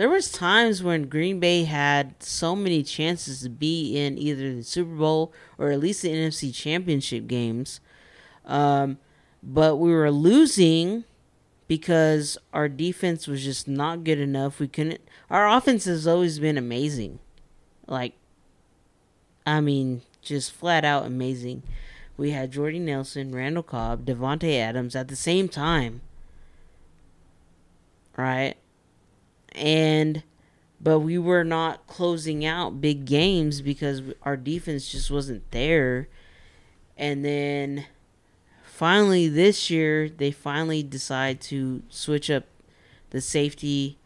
there was times when Green Bay had so many chances to be in either the Super Bowl or at least the NFC Championship games. Um, but we were losing because our defense was just not good enough. We couldn't. Our offense has always been amazing, like, I mean, just flat out amazing. We had Jordy Nelson, Randall Cobb, Davante Adams at the same time, right? And but we were not closing out big games because our defense just wasn't there. And then finally this year they finally decide to switch up the safety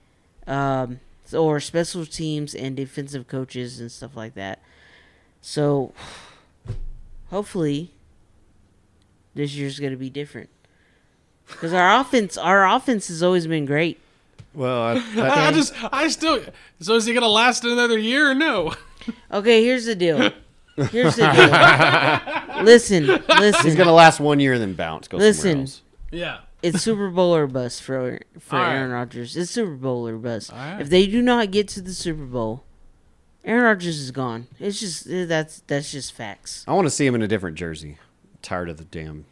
um, or special teams and defensive coaches and stuff like that. So hopefully this year's going to be different. Cuz our offense our offense has always been great. Well, I, I, I just, I still. So is he gonna last another year or no? Okay, here's the deal. Here's the deal. listen, listen. he's gonna last one year and then bounce. Go Listen. somewhere else. Yeah. it's Super Bowl or bust for for All right. Aaron Rodgers. It's Super Bowl or bust. All right. If they do not get to the Super Bowl, Aaron Rodgers is gone. It's just that's that's just facts. I want to see him in a different jersey. tired of the damn You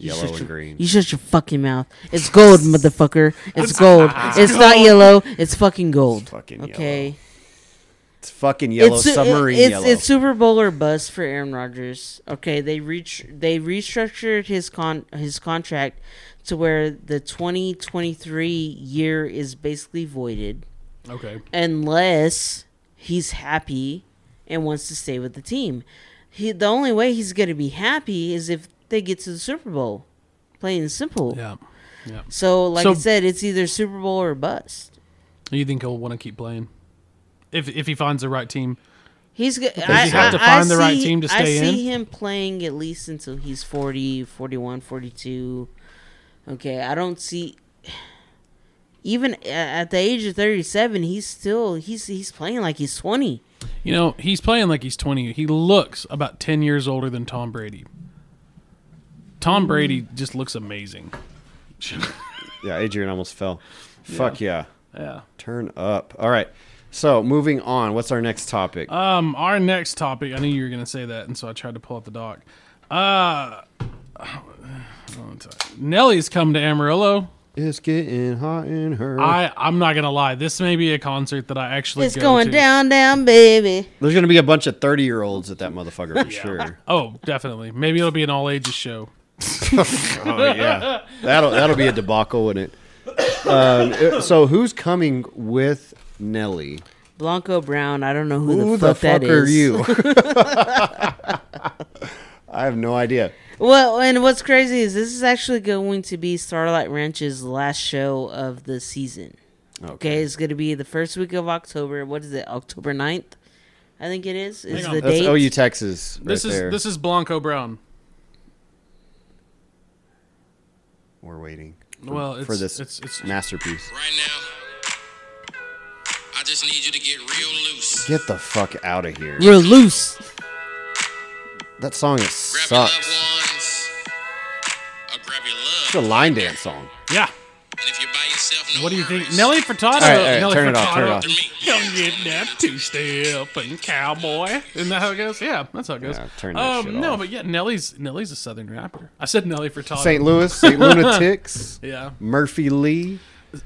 yellow and your- green. You shut your fucking mouth. It's gold, motherfucker. It's gold. It's not yellow. It's fucking gold. fucking Okay. yellow. It's fucking yellow it's, submarine it's, yellow. It's Super Bowl or bust for Aaron Rodgers. Okay, they reach they restructured his con his contract to where the 2023 year is basically voided Okay. unless he's happy and wants to stay with the team. He the only way he's going to be happy is if they get to the Super Bowl. Plain and simple. Yeah. Yeah. So, like So- I said, it's either Super Bowl or bust. You think he'll want to keep playing if if he finds the right team? He's good. you have to find the right team to stay in. I see in? him playing at least until he's 40, 41, 42. Okay, I don't see even at the age of 37, he's still he's he's playing like he's 20. You know, he's playing like he's 20. He looks about 10 years older than Tom Brady. Tom Brady just looks amazing. Yeah, Adrian almost fell. Fuck yeah. Yeah. Turn up. All right. So moving on. What's our next topic? Um, our next topic, I knew you were going to say that, and so I tried to pull up the doc. Uh, Nelly's come to Amarillo. it's getting hot in her. I, I'm not going to lie. This may be a concert that I actually It's go going to. down, down, baby. There's gonna be a bunch of 30 year olds at that motherfucker for sure. Oh, definitely. Maybe it'll be an all ages show. Oh yeah, that'll that'll be a debacle, wouldn't it? Um, so who's coming with Nelly? Blanco Brown. I don't know who, Who the the fuck, fuck that are is. you? I have no idea. Well, and what's crazy is this is actually going to be Starlight Ranch's last show of the season. Okay, it's going to be the first week of October. What is it? October 9th? I think it is. Is Hang on. the That's date? OU Texas. Right This is there. this is Blanco Brown. We're waiting for, Well, it's for this it's it's masterpiece. Right now, I just need you to get real loose. Get the fuck out of here. Real loose. That song is Grab your loved sucks. ones. Grab your It's a line dance song. yeah. And if you're by yourself, no What do you think, worries. Nelly Furtado? All right, all right, Nelly turn it off, Furtado. turn it off. To me. Come get that two step and cowboy. Isn't that how it goes? Yeah, that's how it goes. Yeah, turn that um, shit no, off. but yeah, Nelly's Nelly's a southern rapper. I said Nelly Furtado. St. Louis, St. Lunatics, Yeah, Murphy Lee.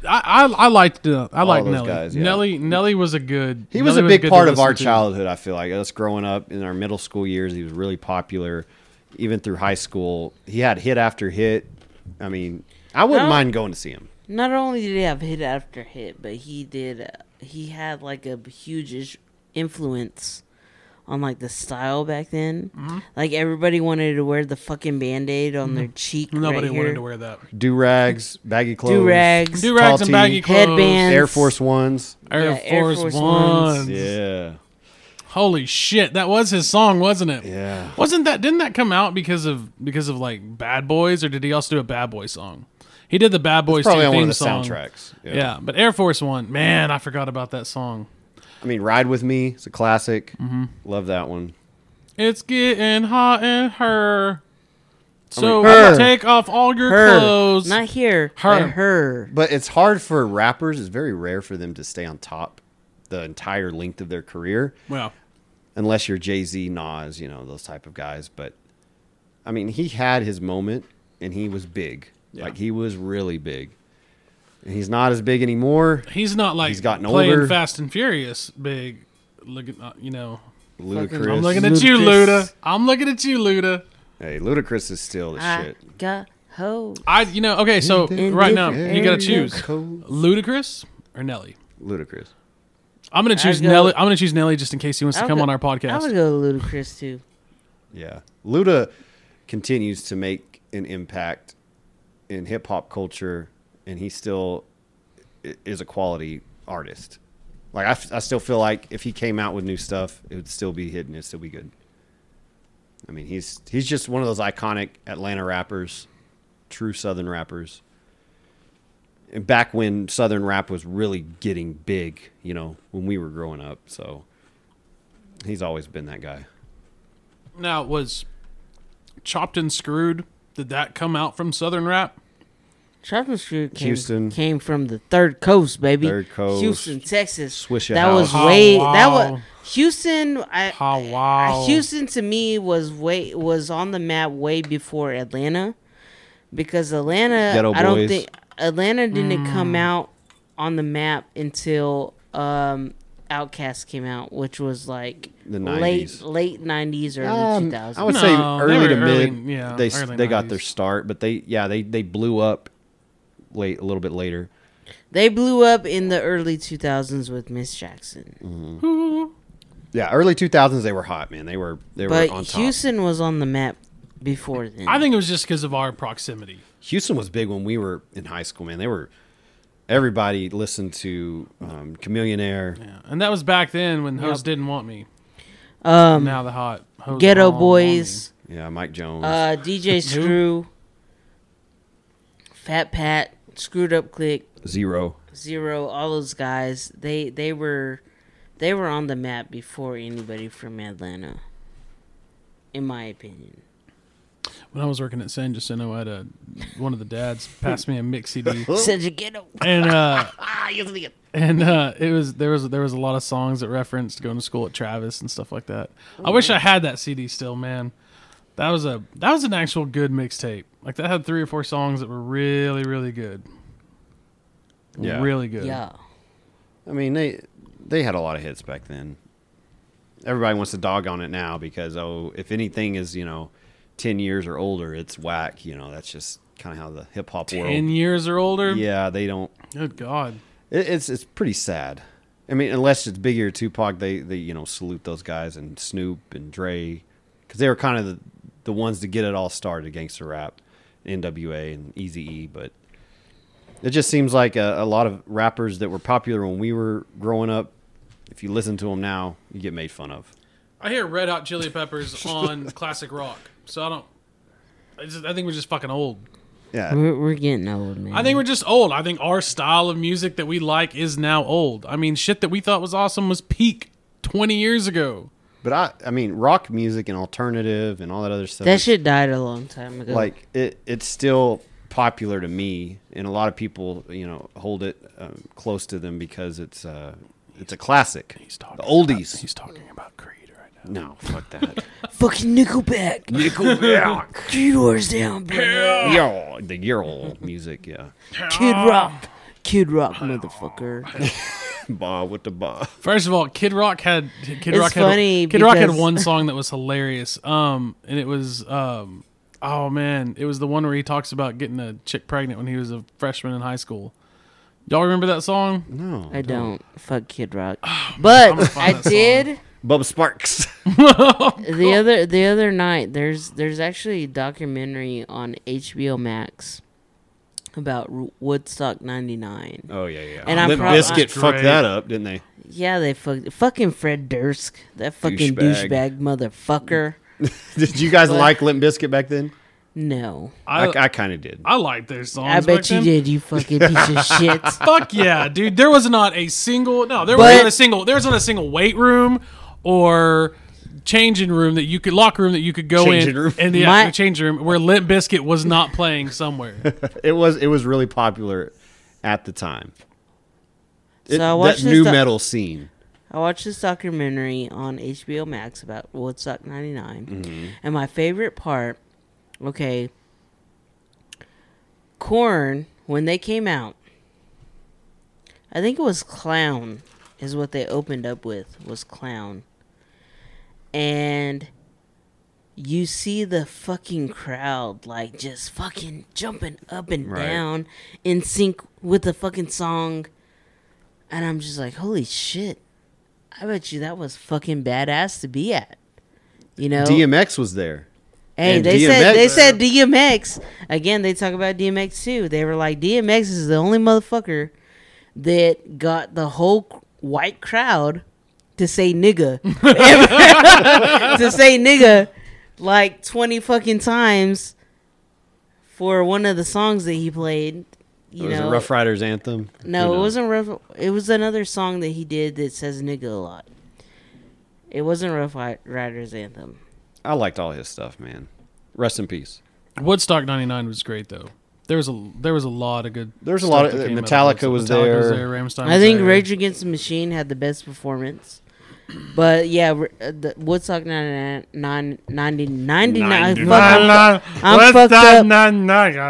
I I, I liked uh, I liked Nelly. guys, yeah. Nelly Nelly was a good. He was Nelly a big good to part of listen our to. childhood. I feel like us growing up in our middle school years, he was really popular. Even through high school, he had hit after hit. I mean, I wouldn't Well- mind going to see him. Not only did he have hit after hit, but he did. Uh, he had like a huge influence on like the style back then. Mm-hmm. Like everybody wanted to wear the fucking band aid on their cheek. Nobody right wanted here. to wear that. Do rags, baggy clothes, do rags, Do rags and baggy clothes. headbands. Air Force Ones. Air, Yeah, Air Force, Force Ones. Ones. Yeah, Holy shit, that was his song, wasn't it? yeah. Wasn't that? Didn't that come out because of because of like Bad Boys, or did he also do a Bad Boy song? He did the Bad Boys Probably 2 on theme one of the song. soundtracks. Yeah. but Air Force One, man, I forgot about that song. I mean, Ride with Me. It's a classic. Mm-hmm. Love that one. It's getting hot in her. So Her. take off all your her, clothes. not here. Her. Her, her. But it's hard for rappers. It's very rare for them to stay on top the entire length of their career, well, unless you're Jay Z, Nas, you know those type of guys. But I mean, he had his moment, and he was big. Yeah. Like he was really big. And he's not as big anymore. he's not like He's gotten playing older. Fast and Furious big. Look at uh, you know. Ludacris. I'm looking at you, Ludacris. Luda. I'm looking at you, Luda. Hey, Ludacris is still the I shit. got hoes. I, you know, okay, so right now you gotta choose. Ludacris or Nelly. Ludacris. I'm gonna choose go- Nelly. I'm gonna choose Nelly just in case he wants to I'll come go- on our podcast. I podcast. would go to Ludacris too. Yeah. Luda continues to make an impact in hip hop culture, and he still is a quality artist. Like, I, f- I still feel like if he came out with new stuff, it would still be hidden. It'd still be good. I mean, he's he's just one of those iconic Atlanta rappers, true Southern rappers. And back when Southern rap was really getting big, you know, when we were growing up. So he's always been that guy. Now was Chopped and Screwed. Did that come out from Southern rap? Chopped and Screwed came, Houston. came from the third coast, baby. Third coast. Houston, Texas. Swish a that was house. Oh, way. wow. That was Houston. I, Oh, wow. I- Houston to me was way was on the map way before Atlanta, because Atlanta. Ghetto I don't Boys. think Atlanta didn't Hmm. come out on the map until um OutKast came out, which was like The late 90s. late nineties, early Um, two thousands. I would say No, they early were to early- mid. yeah, they s- early they got their start, but they yeah they they blew up late a little bit later. They blew up in the early two thousands with Miss Jackson, Mm. Yeah, early two thousands they were hot, man. They were they but were on top. Houston was on the map before then. I think it was just because of our proximity. Houston was big when we were in high school, man. They were everybody listened to um, Chamillionaire. Yeah, and that was back then when hoes Yep. didn't want me. um, now the hot hoes Geto Boys, Yeah, Mike Jones. uh, DJ Screw, Fat Pat, Screwed Up Click, Z-Ro. Z-Ro, all those guys. They they were they were on the map before anybody from Atlanta, in my opinion. Me. When I was working at San Jacinto, I had a one of the dads pass me a mix CD, Said you ghetto. and uh, Ah, you think it- and uh, it was there was there was a lot of songs that referenced going to school at Travis and stuff like that. I wish I had that CD still, man. That was a that was an actual good mixtape. Like that had three or four songs that were really really good. Yeah. really good. Yeah. I mean they they had a lot of hits back then. Everybody wants to dog on it now because oh, if anything is you know ten years or older, it's whack. You know that's just kind of how the hip hop world. Ten years or older. Yeah, they don't. Good God. It, it's it's pretty sad. I mean, unless it's Biggie or Tupac, they they you know salute those guys and Snoop and Dre because they were kind of the the ones to get it all started, gangster rap, N.W.A. and Easy E. But it just seems like a, a lot of rappers that were popular when we were growing up. If you listen to them now, you get made fun of. I hear Red Hot Chili Peppers on classic rock, so I don't. I, just, I think we're just fucking old. Yeah, We're, we're getting old, man. I think we're just old. I think our style of music that we like is now old. I mean, shit that we thought was awesome was peak twenty years ago. but I I mean rock music and alternative and all that other stuff. That shit died a long time ago. like it it's still popular to me and a lot of people you know hold it um, close to them because it's uh it's a classic He's talking. the oldies About, he's talking about Creed right now. No fuck that fucking Nickelback. nickelback Three doors down, bro. yo the year old music yeah Kid Rock. Kid Rock, motherfucker. ba with the ba First of all, Kid Rock had Kid It's Rock funny had Kid Rock had because- one song that was hilarious. Um, and it was um, oh man, it was the one where he talks about getting a chick pregnant when he was a freshman in high school. Y'all remember that song? no I don't. Fuck Kid Rock. I'm But gonna find I that did Bubba Sparxxx the other the other night. There's there's actually a documentary on HBO Max about Ru- Woodstock '99. oh yeah yeah And I'm Limp prob- Biscuit That's fucked that up didn't they Yeah, they fucked fucking Fred Durst, that fucking Douchebag. douchebag, motherfucker. did you guys But- like Limp Bizkit back then No, I, I I kind of did I liked their songs. I bet back you then. did. You fucking piece of shit. Fuck yeah, dude! There was not a single no. There But- was not a single. There was not a single weight room or changing room that you could locker room that you could go Changing in room. and the, My- the changing room where Limp Bizkit was not playing somewhere. it was it was really popular at the time. So I watched that this new doc- metal scene. I watched this documentary on HBO Max about Woodstock '99, mm-hmm. and my favorite part, okay, Korn when they came out, I think it was Clown, is what they opened up with was Clown, and you see the fucking crowd like just fucking jumping up and Right. down in sync with the fucking song. And I'm just like, holy shit. I bet you that was fucking badass to be at. You know? DMX was there hey, and they said they DMX said DMX. Again, they talk about DMX too. They were like DMX is the only motherfucker that got the whole white crowd to say nigga. to say nigga like 20 fucking times for one of the songs that he played. You it was know, a Ruff Ryders anthem. no, it wasn't rough. It was another song that he did that says "nigga" a lot. It wasn't Ruff Ryders anthem. I liked all his stuff, man. Rest in peace. Woodstock '99 was great though. There was a there was a lot of good. There's a lot of- that uh, came out Metallica Woodstock. was Metallica was there. there. Rammstein. I was think there. Rage Against the Machine had the best performance, but yeah, r- uh, the Woodstock 99, 90, 99 fucking- I'm fucked up.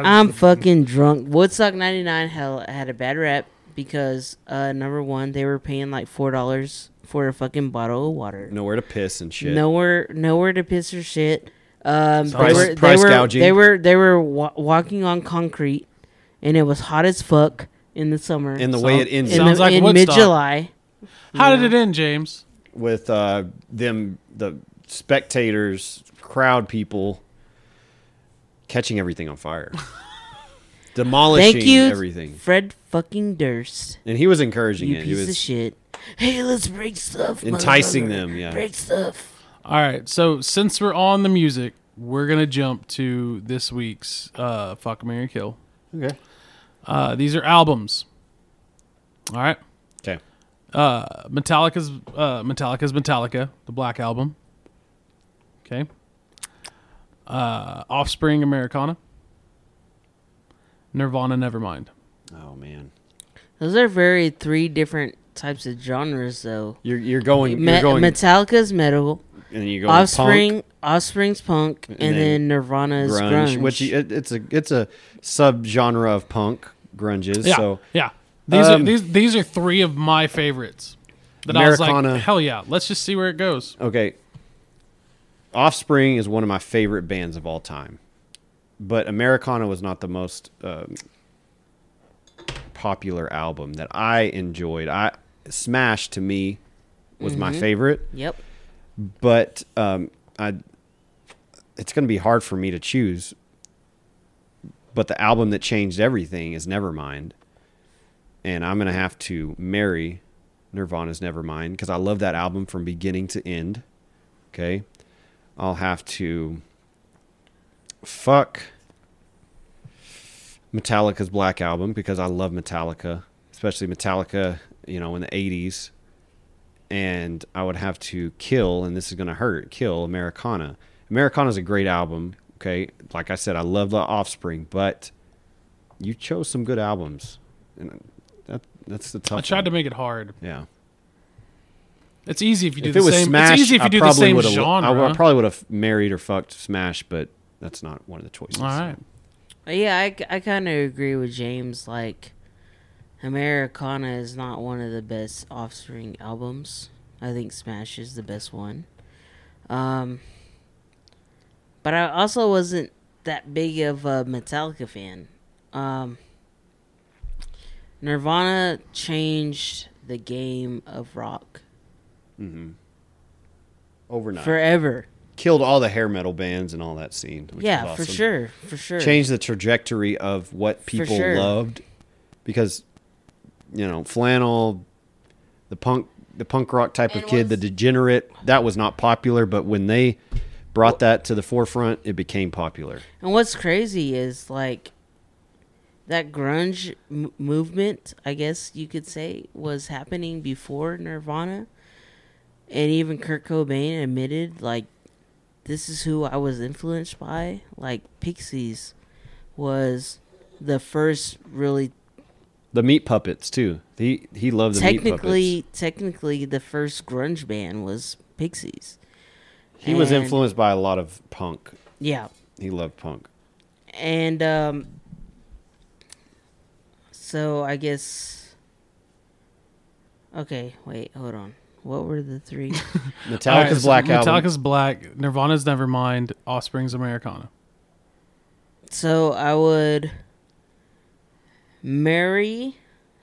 I'm fucking drunk. Woodstock '99 hell had a bad rep because uh, number one, they were paying like four dollars for a fucking bottle of water. Nowhere to piss and shit. Nowhere, nowhere to piss or shit. Um, they Price- were, price they were, gouging. They were, they were wa- walking on concrete, and it was hot as fuck in the summer. And the way it ended in, Sounds the, like in Woodstock. mid July. How did it end, James? With uh, them, the spectators, crowd people, catching everything on fire, demolishing Thank you, everything. Fred fucking Durst. And he was encouraging You it. He piece of shit. Hey, let's break stuff. Enticing them, yeah. Break stuff. All right, so since we're on the music, we're gonna jump to this week's uh, "Fuck Mary Kill." okay. Uh, these are albums. All right, Okay. Uh, Metallica's uh, Metallica's Metallica, the Black Album. Okay. Uh, Offspring, Americana. Nirvana, Nevermind. Oh man, Those are very three different types of genres, though. you're you're going Me- you're going Metallica's metal, and you go Offspring, punk, Offspring's punk, and, then then, Nirvana's grunge, grunge. which it, it's a it's a subgenre of punk grunges. Yeah, So yeah. These Um, are these these are three of my favorites. That I was Americana. like, hell yeah, let's just see where it goes. okay, Offspring is one of my favorite bands of all time, but Americana was not the most um, popular album that I enjoyed. I Smash to me was my favorite, Yep. but um, I it's going to be hard for me to choose. But the album that changed everything is Nevermind, and I'm going to have to marry Nirvana's Nevermind because I love that album from beginning to end. Okay, I'll have to fuck Metallica's Black Album because I love Metallica, especially Metallica, you know, in the 80s. And I would have to kill, and this is going to hurt, kill Americana. Americana is a great album, okay? Like I said, I love the Offspring, but you chose some good albums. And that's the tough I tried one. to make it hard. Yeah. It's easy if you do If the it was same. Smash, it's easy if I you do the probably same would've- genre. I would- probably would have married or fucked Smash, but that's not one of the choices. All right. Yeah, I, I kind of agree with James. Like, Americana is not one of the best Offspring albums. I think Smash is the best one. Um, but I also wasn't that big of a Metallica fan. Um, Nirvana changed the game of rock mm-hmm. Overnight. forever. Killed all the hair metal bands and all that scene. which yeah, was for sure, for sure. Changed the trajectory of what people sure. loved because, you know, flannel, the punk, the punk rock type of And kid, the degenerate, that was not popular. But when they brought that to the forefront, it became popular. And what's crazy is like that grunge m- movement, I guess you could say, was happening before Nirvana. And even Kurt Cobain admitted, like, this is who I was influenced by. Like, Pixies was the first really The Meat Puppets too. He he loved the Meat Puppets. technically technically the first grunge band was Pixies. He was influenced by a lot of punk. Yeah. He loved punk. And um so I guess Okay, wait, hold on. What were the three? Metallica's All right, so Black Album. Metallica's Black. Nirvana's Nevermind. Offspring's Americana. so I would marry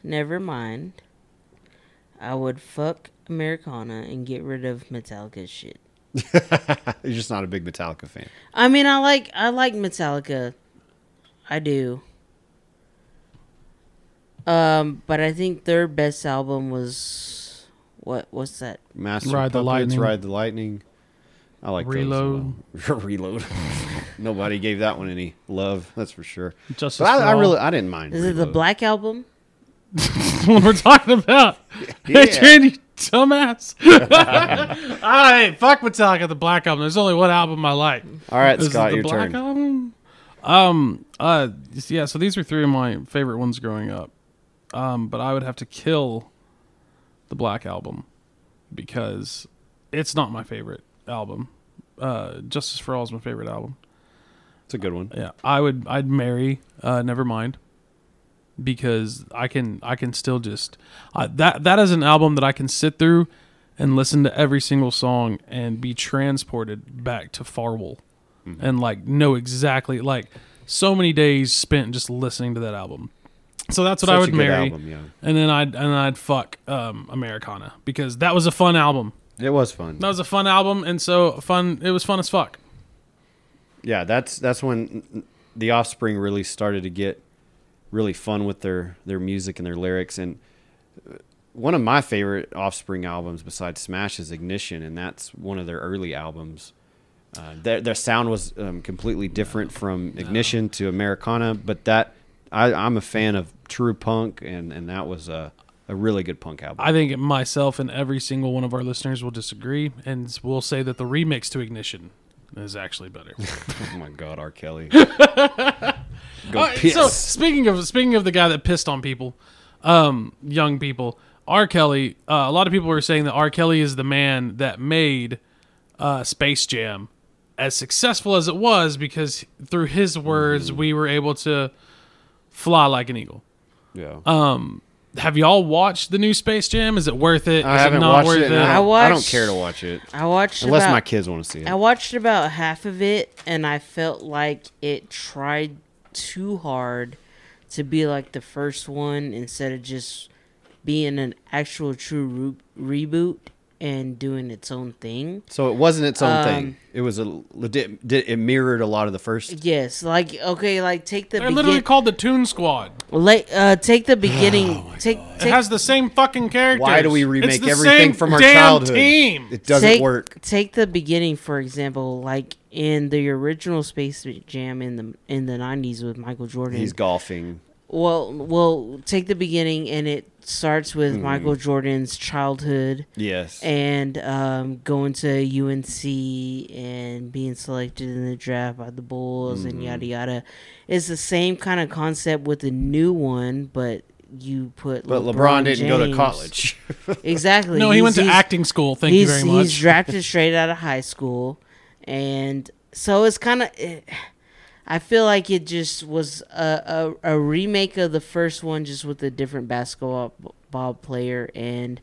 Nevermind. I would fuck Americana and get rid of Metallica's shit. You're just not a big Metallica fan. I mean, I like I like Metallica. I do. Um, but I think their best album was what? What's that? Master Ride the Puppets, Lightning. Ride the Lightning. I like Reload. Those well. Reload. Nobody gave that one any love. That's for sure. Justice But I, I really I didn't mind. Is it the Black album? what we're talking about. Yeah. Adrian, you dumbass. All right, fuck Metallica, the Black Album. There's only one album I like. All right, Is it Scott, the your Black turn. Album? Um. Uh. Yeah. So these are three of my favorite ones growing up. Um. But I would have to kill the Black Album because it's not my favorite album. Uh. Justice for All is my favorite album. It's a good one. Yeah. I would. I'd marry. Uh. Nevermind. because I can I can still just uh, that that is an album that I can sit through and listen to every single song and be transported back to Farwell Mm-hmm. and like know exactly like so many days spent just listening to that album. So that's what Such I would marry, album, yeah. and then I'd and I'd fuck um, Americana because that was a fun album. It was fun. That was a fun album, and so fun. It was fun as fuck. yeah, that's that's when the Offspring really started to get really fun with their their music and their lyrics. And uh, one of my favorite Offspring albums, besides Smash, is Ignition, and that's one of their early albums. Uh, their their sound was um, completely different from Ignition to Americana, but that I, I'm a fan of true punk, and and that was a a really good punk album. I think myself and every single one of our listeners will disagree, and we'll say that the remix to Ignition is actually better. oh my God, R. Kelly. So speaking of speaking of the guy that pissed on people, um, young people, R. Kelly. Uh, a lot of people were saying that R. Kelly is the man that made uh, Space Jam as successful as it was because through his words Mm-hmm. we were able to fly like an eagle. Yeah. Um, have y'all watched the new Space Jam? Is it worth it? I Is haven't it not watched worth it. it? and I, I don't, I don't watched- care to watch it I watched unless about, my kids want to see it. I watched about half of it, and I felt like it tried too hard to be like the first one instead of just being an actual true re- reboot and doing its own thing. So it wasn't its own Um, thing. It was a legit. Did it mirrored a lot of the first? Yes, like okay, like take the They're literally called the Toon Squad. like uh, take the beginning, take It has the same fucking characters. Why do we remake everything from our damn childhood? Team. It doesn't take, work. Take the beginning for example, like in the original Space Jam in the in the nineties with Michael Jordan. He's golfing. Well, well, take the beginning, and it starts with Hmm. Michael Jordan's childhood Yes. and um, going to UNC and being selected in the draft by the Bulls Hmm. and yada yada. It's the same kind of concept with the new one, but you put but LeBron, didn't go to college. Exactly. No, he He's- went to acting school. Thank you very much. He's much. drafted straight out of high school, and so it's kind of. I feel like it just was a, a, a remake of the first one, just with a different basketball ball player. And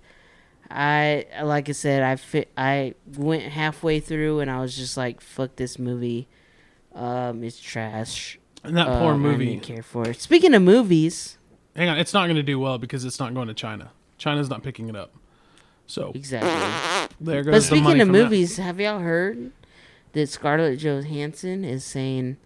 I, like I said, I fit. I went halfway through, and I was just like, "Fuck this movie. Um, it's trash." and that poor Um, I movie. didn't care for it. Speaking of movies, Hang on, it's not going to do well because it's not going to China. China's not picking it up. So exactly. there goes But speaking of from that. movies, have y'all heard that Scarlett Johansson is saying,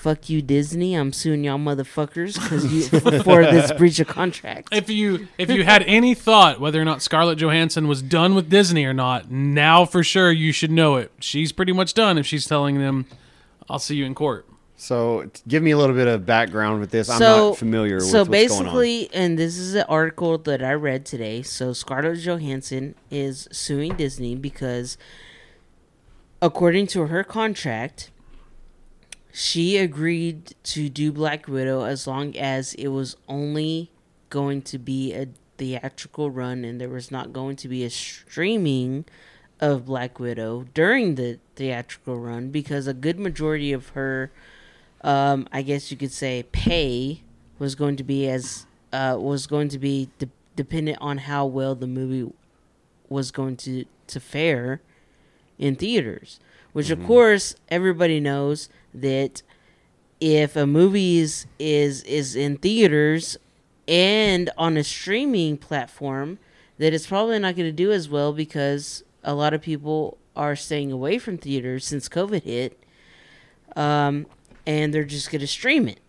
"Fuck you, Disney! I'm suing y'all motherfuckers because you for this breach of contract." If you if you had any thought whether or not Scarlett Johansson was done with Disney or not, now for sure you should know it. She's pretty much done if she's telling them, "I'll see you in court." so give me a little bit of background with this. I'm not familiar so with what's going on. basically, and this is an article that I read today. So Scarlett Johansson is suing Disney because, according to her contract, she agreed to do Black Widow as long as it was only going to be a theatrical run and there was not going to be a streaming of Black Widow during the theatrical run because a good majority of her um, I guess you could say pay was going to be as uh, was going to be de- dependent on how well the movie was going to to fare in theaters. Which of course everybody knows that if a movie is is, is in theaters and on a streaming platform, that it's probably not going to do as well because a lot of people are staying away from theaters since COVID hit. Um, and they're just going to stream it.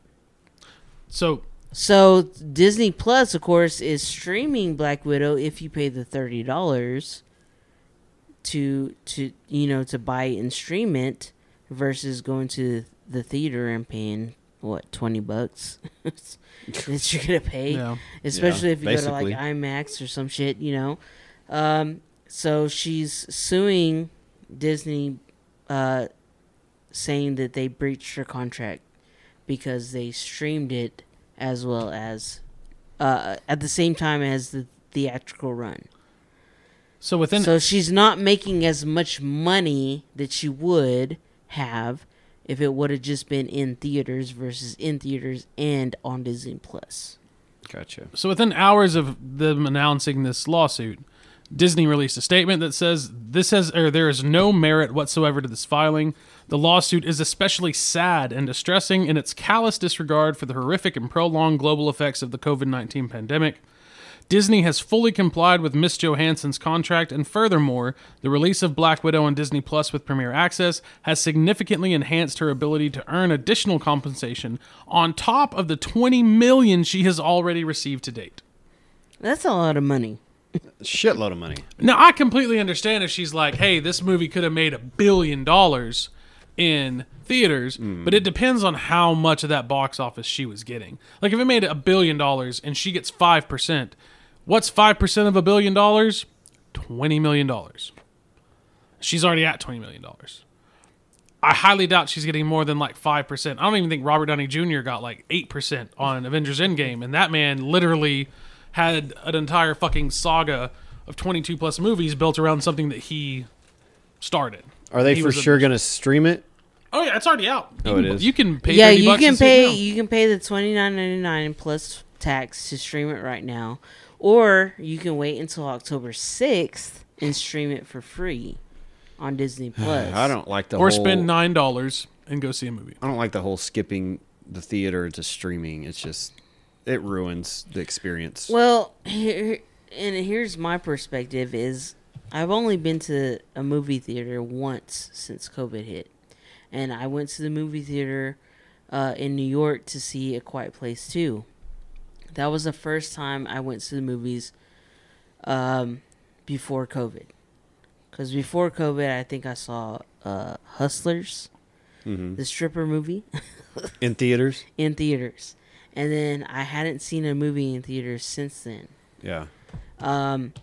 So So Disney Plus, of course, is streaming Black Widow if you pay the thirty dollars to to you know to buy and stream it versus going to the theater and paying what twenty bucks that you're gonna pay, yeah, especially Yeah, if you go to like. IMAX or some shit, you know. Um, so she's suing Disney, uh, saying that they breached her contract because they streamed it as well as uh, at the same time as the theatrical run. so within so she's not making as much money that she would have if it would have just been in theaters versus in theaters and on Disney Plus. Gotcha. So within hours of them announcing this lawsuit, Disney released a statement that says this has or there is no merit whatsoever to this filing. The lawsuit is especially sad and distressing in its callous disregard for the horrific and prolonged global effects of the COVID-19 pandemic. Disney has fully complied with Miss Johansson's contract, and furthermore, the release of Black Widow on Disney Plus with Premier Access has significantly enhanced her ability to earn additional compensation on top of the 20 million she has already received to date. That's a lot of money. Shitload of money. Now, I completely understand if she's like, hey, this movie could have made a billion dollars in theaters, hmm. but it depends on how much of that box office she was getting. Like, if it made a billion dollars and she gets 5%, what's 5% of a billion dollars? $20 million. She's already at $20 million. I highly doubt she's getting more than like 5%. I don't even think Robert Downey Jr. got like 8% on Avengers Endgame, and that man literally had an entire fucking saga of 22 plus movies built around something that he started. Are they He for sure going to stream it? Oh yeah, it's already out. Oh, you Oh, can, it is? You can pay. yeah, 30 you bucks can and see it pay you can pay the twenty nine ninety nine plus tax to stream it right now, or you can wait until October sixth and stream it for free on Disney Plus. I don't like the or whole, spend nine dollars and go see a movie. I don't like the whole skipping the theater to streaming. It's just it ruins the experience. Well, here, and here's my perspective: is I've only been to a movie theater once since COVID hit, and I went to the movie theater uh, in New York to see A Quiet Place Two. That was the first time I went to the movies um, before COVID. Because before COVID, I think I saw uh, Hustlers, Mhm. the stripper movie, In theaters, in theaters. And then I hadn't seen a movie in theaters since then. yeah. Um,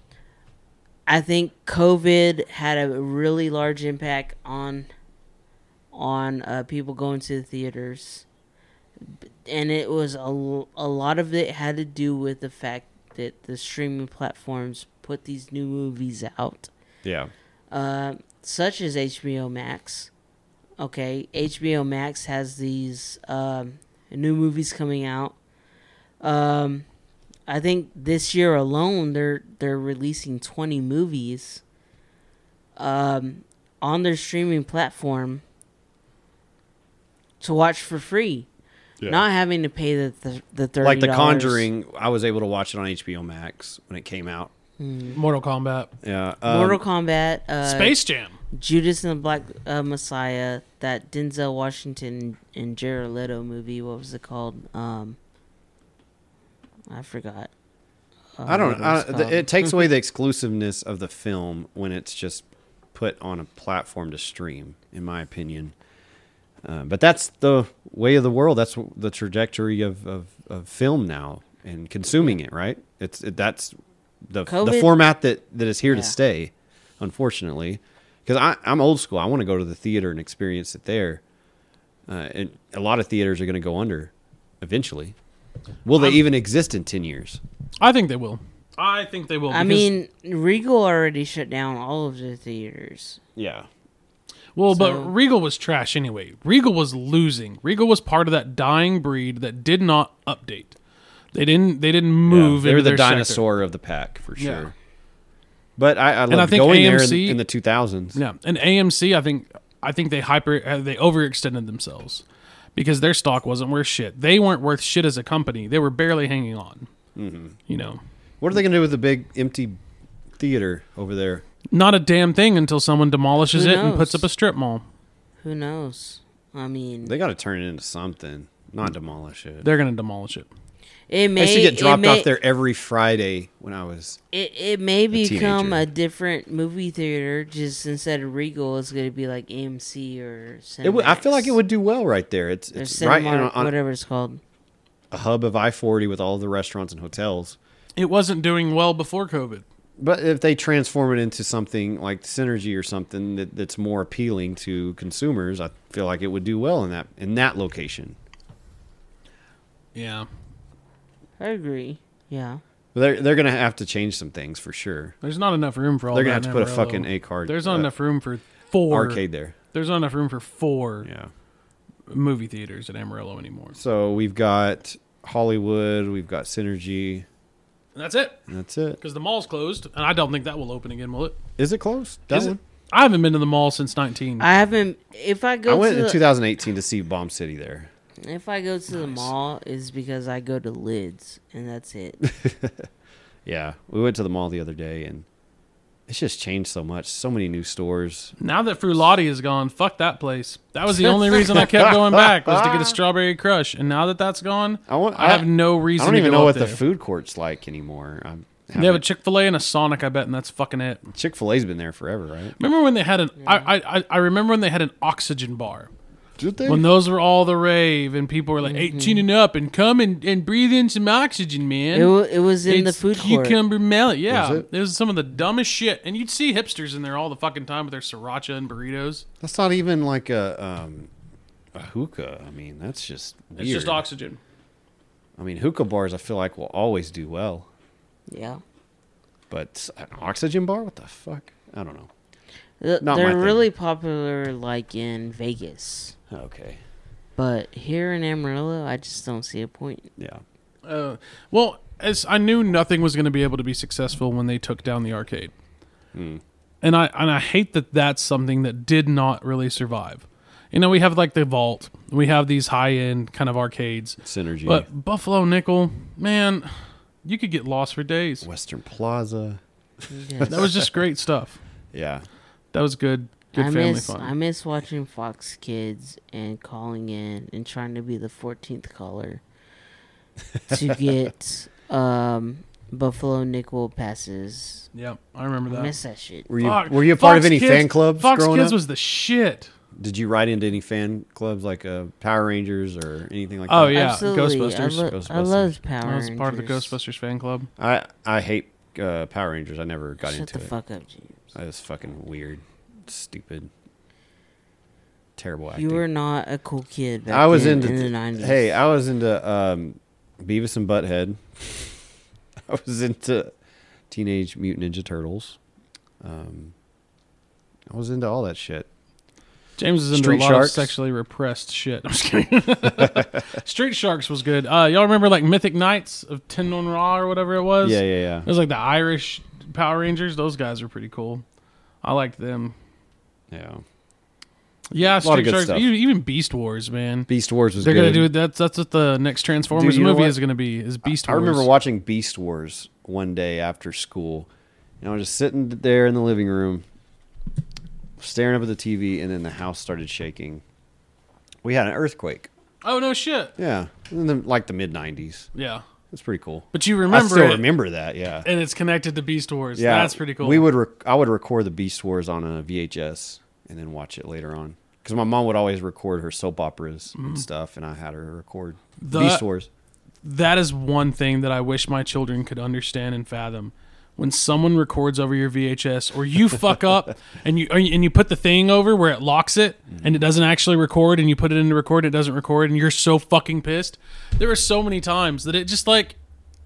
I think COVID had a really large impact on on uh, people going to the theaters, and it was a, a lot of it had to do with the fact that the streaming platforms put these new movies out, Yeah. uh, such as HBO Max. Okay, HBO Max has these um, new movies coming out. Um, I think this year alone they're they're releasing 20 movies um, on their streaming platform to watch for free. Not having to pay the the, the thirty Like The Conjuring, I was able to watch it on HBO Max when it came out. Mortal Kombat, Yeah. um, Mortal Kombat, uh, Space Jam. Judas and the Black uh, Messiah, that Denzel Washington and Jared Leto movie. What was it called? Um, I forgot. Uh, I don't. what it I, was th- called. it takes away the exclusiveness of the film when it's just put on a platform to stream, in my opinion. Uh, but that's the way of the world. That's the trajectory of, of, of film now and consuming it. Right? It's it, that's the the format that, that is here Yeah. to stay. Unfortunately, because I'm old school. I want to go to the theater and experience it there. Uh, and a lot of theaters are going to go under eventually. Will they I'm- even exist in ten years? I think they will. I think they will. I mean, Regal already shut down all of the theaters. Yeah. Well, but Regal was trash anyway. Regal was losing. Regal was part of that dying breed that did not update. They didn't. They didn't move. they were the their sector. dinosaur of the pack for sure. Yeah. But I, I think going there in, AMC in the 2000s. Yeah, and AMC, I think, I think they hyper, uh, they overextended themselves because their stock wasn't worth shit. They weren't worth shit as a company. They were barely hanging on. Mm-hmm. You know, What are they going to do with the big empty theater over there? Not a damn thing until someone demolishes Who it and puts up a strip mall. Who knows? I mean, They got to turn it into something, not demolish it. They're gonna demolish it. it may I used to get it dropped may, off there every Friday when I was. It it may become teenager. a different movie theater. Just instead of Regal, it's going to be like AMC or. It would, I feel like it would do well right there. It's Or it's right in, Cinemark, on whatever it's called. a hub of I 40 with all the restaurants and hotels. It wasn't doing well before COVID. But if they transform it into something like Cinergy or something that, that's more appealing to consumers, I feel like it would do well in that in that location. Yeah, I agree. Yeah. But they're they're gonna have to change some things for sure. there's not enough room for all. They're gonna that have to put a Amarillo. fucking A card. There's not uh, enough room for four arcade there. There's not enough room for four Yeah. movie theaters at Amarillo anymore. So we've got Hollywood, we've got Cinergy. And that's it and That's it. because the mall's closed, and I don't think that will open again, will it? Is it closed? That Is it? I haven't been to the mall since 19. I haven't. If I go I went to in the, 2018 to see Bomb City there. if I go to the mall, is because I go to Lids, and that's it. Yeah, we went to the mall the other day, and it's just changed so much. So many new stores. now that Frullati is gone, fuck that place. That was the only reason I kept going back was to get a strawberry crush. And now that that's gone, I want. I have no reason. I don't even know what there. the food court's like anymore. I'm, They have a Chick Fil A and a Sonic, I bet, and that's fucking it. Chick Fil A's been there forever, right? Remember when they had an? I, I I I remember when they had an oxygen bar. Did they? When those were all the rave, and people were like 18 and up, and come and, and breathe in some oxygen, man. it, wa- it was in the It's food court. cucumber melon. Yeah, Was it? it? was some of the dumbest shit, and you'd see hipsters in there all the fucking time with their sriracha and burritos. That's not even like a um, a hookah. I mean, that's just weird. It's just oxygen. I mean, hookah bars I feel like will always do well, Yeah. but an oxygen bar, what the fuck? I don't know. Th- Not They're thing. really popular, like in Vegas, Okay, but here in Amarillo, I just don't see a point. yeah, Uh, well, as I knew nothing was going to be able to be successful when they took down the arcade, Hmm. and I and I hate that that's something that did not really survive. You know, we have like the vault, we have these high end kind of arcades, Cinergy. but Buffalo Nickel, man, you could get lost for days. Western Plaza. Yes. That was just great stuff. Yeah, That was good, good I family miss fun. I miss watching Fox Kids and calling in and trying to be the 14th caller to get um, Buffalo Nickel passes. yeah, I remember that. I that. miss that shit. were you Fuck. were you a part Fox of any Kids- fan clubs Fox growing Kids up? was the shit. Did you ride into any fan clubs like uh, Power Rangers or anything like Oh, that? Oh yeah. Absolutely. Ghostbusters. I, lo- I love Power Rangers. I was part of the Ghostbusters fan club. I I hate uh, Power Rangers. I never got into it. Shut into the it. fuck up, James. That was fucking weird, stupid, terrible You were not a cool kid back I was then, into in the 90s. Hey, I was into um, Beavis and Butthead. I was into Teenage Mutant Ninja Turtles. Um, I was into all that shit. James is into Street a lot Sharks. of sexually repressed shit. I'm just kidding. Street Sharks was good. Uh, y'all remember like Mythic Knights of Tendon Raw or whatever it was? Yeah, yeah, yeah. It was like the Irish Power Rangers. Those guys were pretty cool. I liked them. Yeah. Yeah, lot of Street good Sharks. stuff. Even, Beast Wars, man. Beast Wars was They're good. gonna do it. That's that's what the next Transformers Dude, movie is gonna be. Is Beast I Wars? I remember watching Beast Wars one day after school. And I was just sitting there in the living room, staring up at the TV, and then the house started shaking. We had an earthquake. Oh no shit. Yeah, in the, like the mid '90s. Yeah, It's pretty cool. but you remember? I remember still it, remember that. Yeah, and it's connected to Beast Wars. yeah, that's pretty cool. We would. Rec- I would record the Beast Wars on a VHS and then watch it later on. Because my mom would always record her soap operas and stuff, and I had her record Mm-hmm. The- Beast Wars. that is one thing that I wish my children could understand and fathom. When someone records over your VHS, or you fuck up and you and you put the thing over where it locks it and it doesn't actually record, and you put it into record, it doesn't record, and you're so fucking pissed. There are so many times that it just like,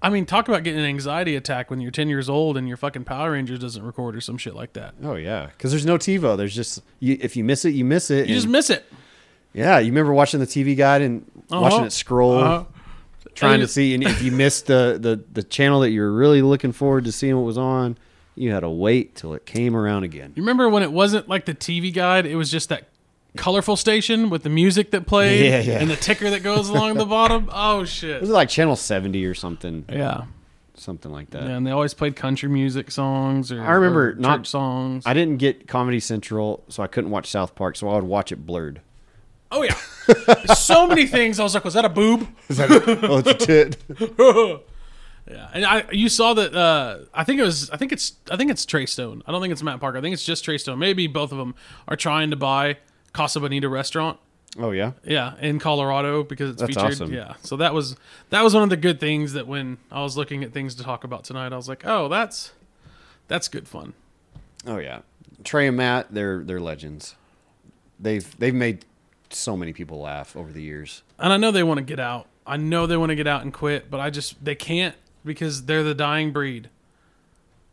I mean, talk about getting an anxiety attack when you're 10 years old and your fucking Power Rangers doesn't record or some shit like that. Oh yeah, because there's no TiVo. There's just you, if you miss it, you miss it. You just miss it. yeah, you remember watching the TV guide and watching Uh-huh. it scroll, Uh-huh. Trying to see. And if you missed the, the the channel that you were really looking forward to seeing what was on, you had to wait till it came around again. You remember when it wasn't like the TV guide? It was just that colorful station with the music that played Yeah, yeah. and the ticker that goes along the bottom. Oh shit! Was it like channel seventy or something? Yeah. Something like that. yeah, and they always played country music songs or I remember or not- songs. I didn't get Comedy Central, so I couldn't watch South Park, so I would watch it blurred. Oh yeah, so many things. I was like, was that a boob? oh, it's a tit. Yeah, and I you saw that. Uh, I think it was. I think it's. I think it's Trey Stone. I don't think it's Matt Parker. I think it's just Trey Stone. Maybe both of them are trying to buy Casa Bonita restaurant. Oh yeah. Yeah, in Colorado because it's That's featured. awesome. Yeah, so that was that was one of the good things that when I was looking at things to talk about tonight, I was like, oh, that's that's good fun. Oh yeah. Trey and Matt, they're they're legends. They've they've made so many people laugh over the years. And I know they want to get out. I know they want to get out and quit, but I just they can't because they're the dying breed.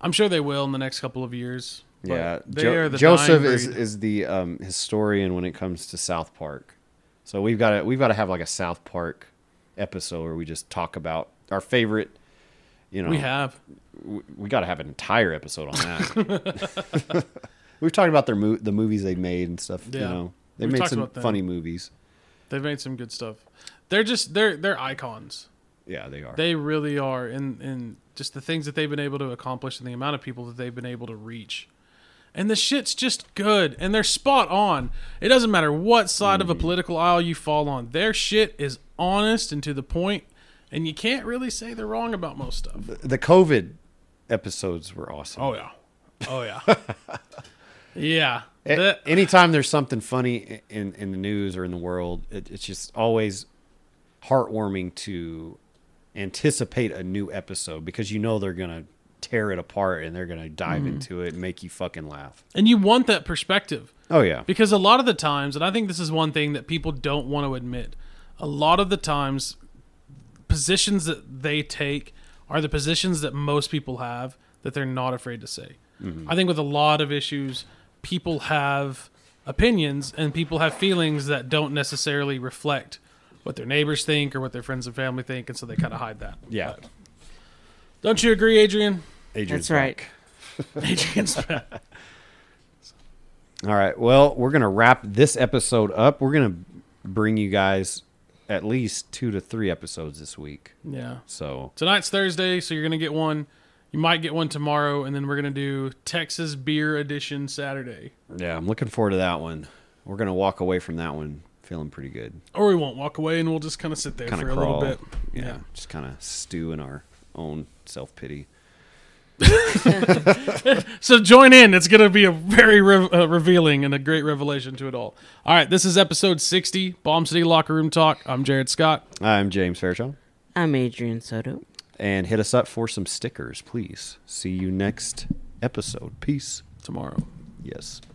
I'm sure they will in the next couple of years. Yeah, they Jo- are the Joseph dying is is the um, historian when it comes to South Park. So we've got to we've got to have like a South Park episode where we just talk about our favorite. You know, We have. we, we got to have an entire episode on that. We've talked about their mo- the movies they've made and stuff. You Yeah. know, they We've made some funny movies. They've made some good stuff. They're just they're they're icons. Yeah, they are. They really are and and just the things that they've been able to accomplish and the amount of people that they've been able to reach. And the shit's just good and they're spot on. It doesn't matter what side of a mm-hmm. political aisle you fall on. Their shit is honest and to the point and you can't really say they're wrong about most stuff. the COVID episodes were awesome. Oh yeah. Oh yeah. yeah. Anytime there's something funny in in the news or in the world, it, it's just always heartwarming to anticipate a new episode because you know they're gonna tear it apart and they're gonna dive mm-hmm. into it and make you fucking laugh. and you want that perspective. Oh yeah, Because a lot of the times, and I think this is one thing that people don't want to admit, a lot of the times, positions that they take are the positions that most people have that they're not afraid to say. Mm-hmm. I think with a lot of issues, people have opinions and people have feelings that don't necessarily reflect what their neighbors think or what their friends and family think, and so they kind of hide that. yeah. Don't you agree, Adrian? Adrian's That's right. back. Adrian's back. All right. Well, we're gonna wrap this episode up. We're gonna bring you guys at least two to three episodes this week. Yeah. So Tonight's Thursday, so you're gonna get one. You might get one tomorrow, and then we're gonna do Texas Beer Edition Saturday. yeah, I'm looking forward to that one. We're gonna walk away from that one feeling pretty good. Or we won't walk away, and we'll just kind of sit there Kind for of a little bit. Yeah, just kind of stew in our own self pity. So join in. It's gonna be a very re- uh, revealing and a great revelation to it all. All right, this is episode 60, Bomb City Locker Room Talk. I'm Jared Scott. I'm James Fairchild. I'm Adrian Soto. And hit us up for some stickers, please. See you next episode. Peace. Tomorrow. Yes.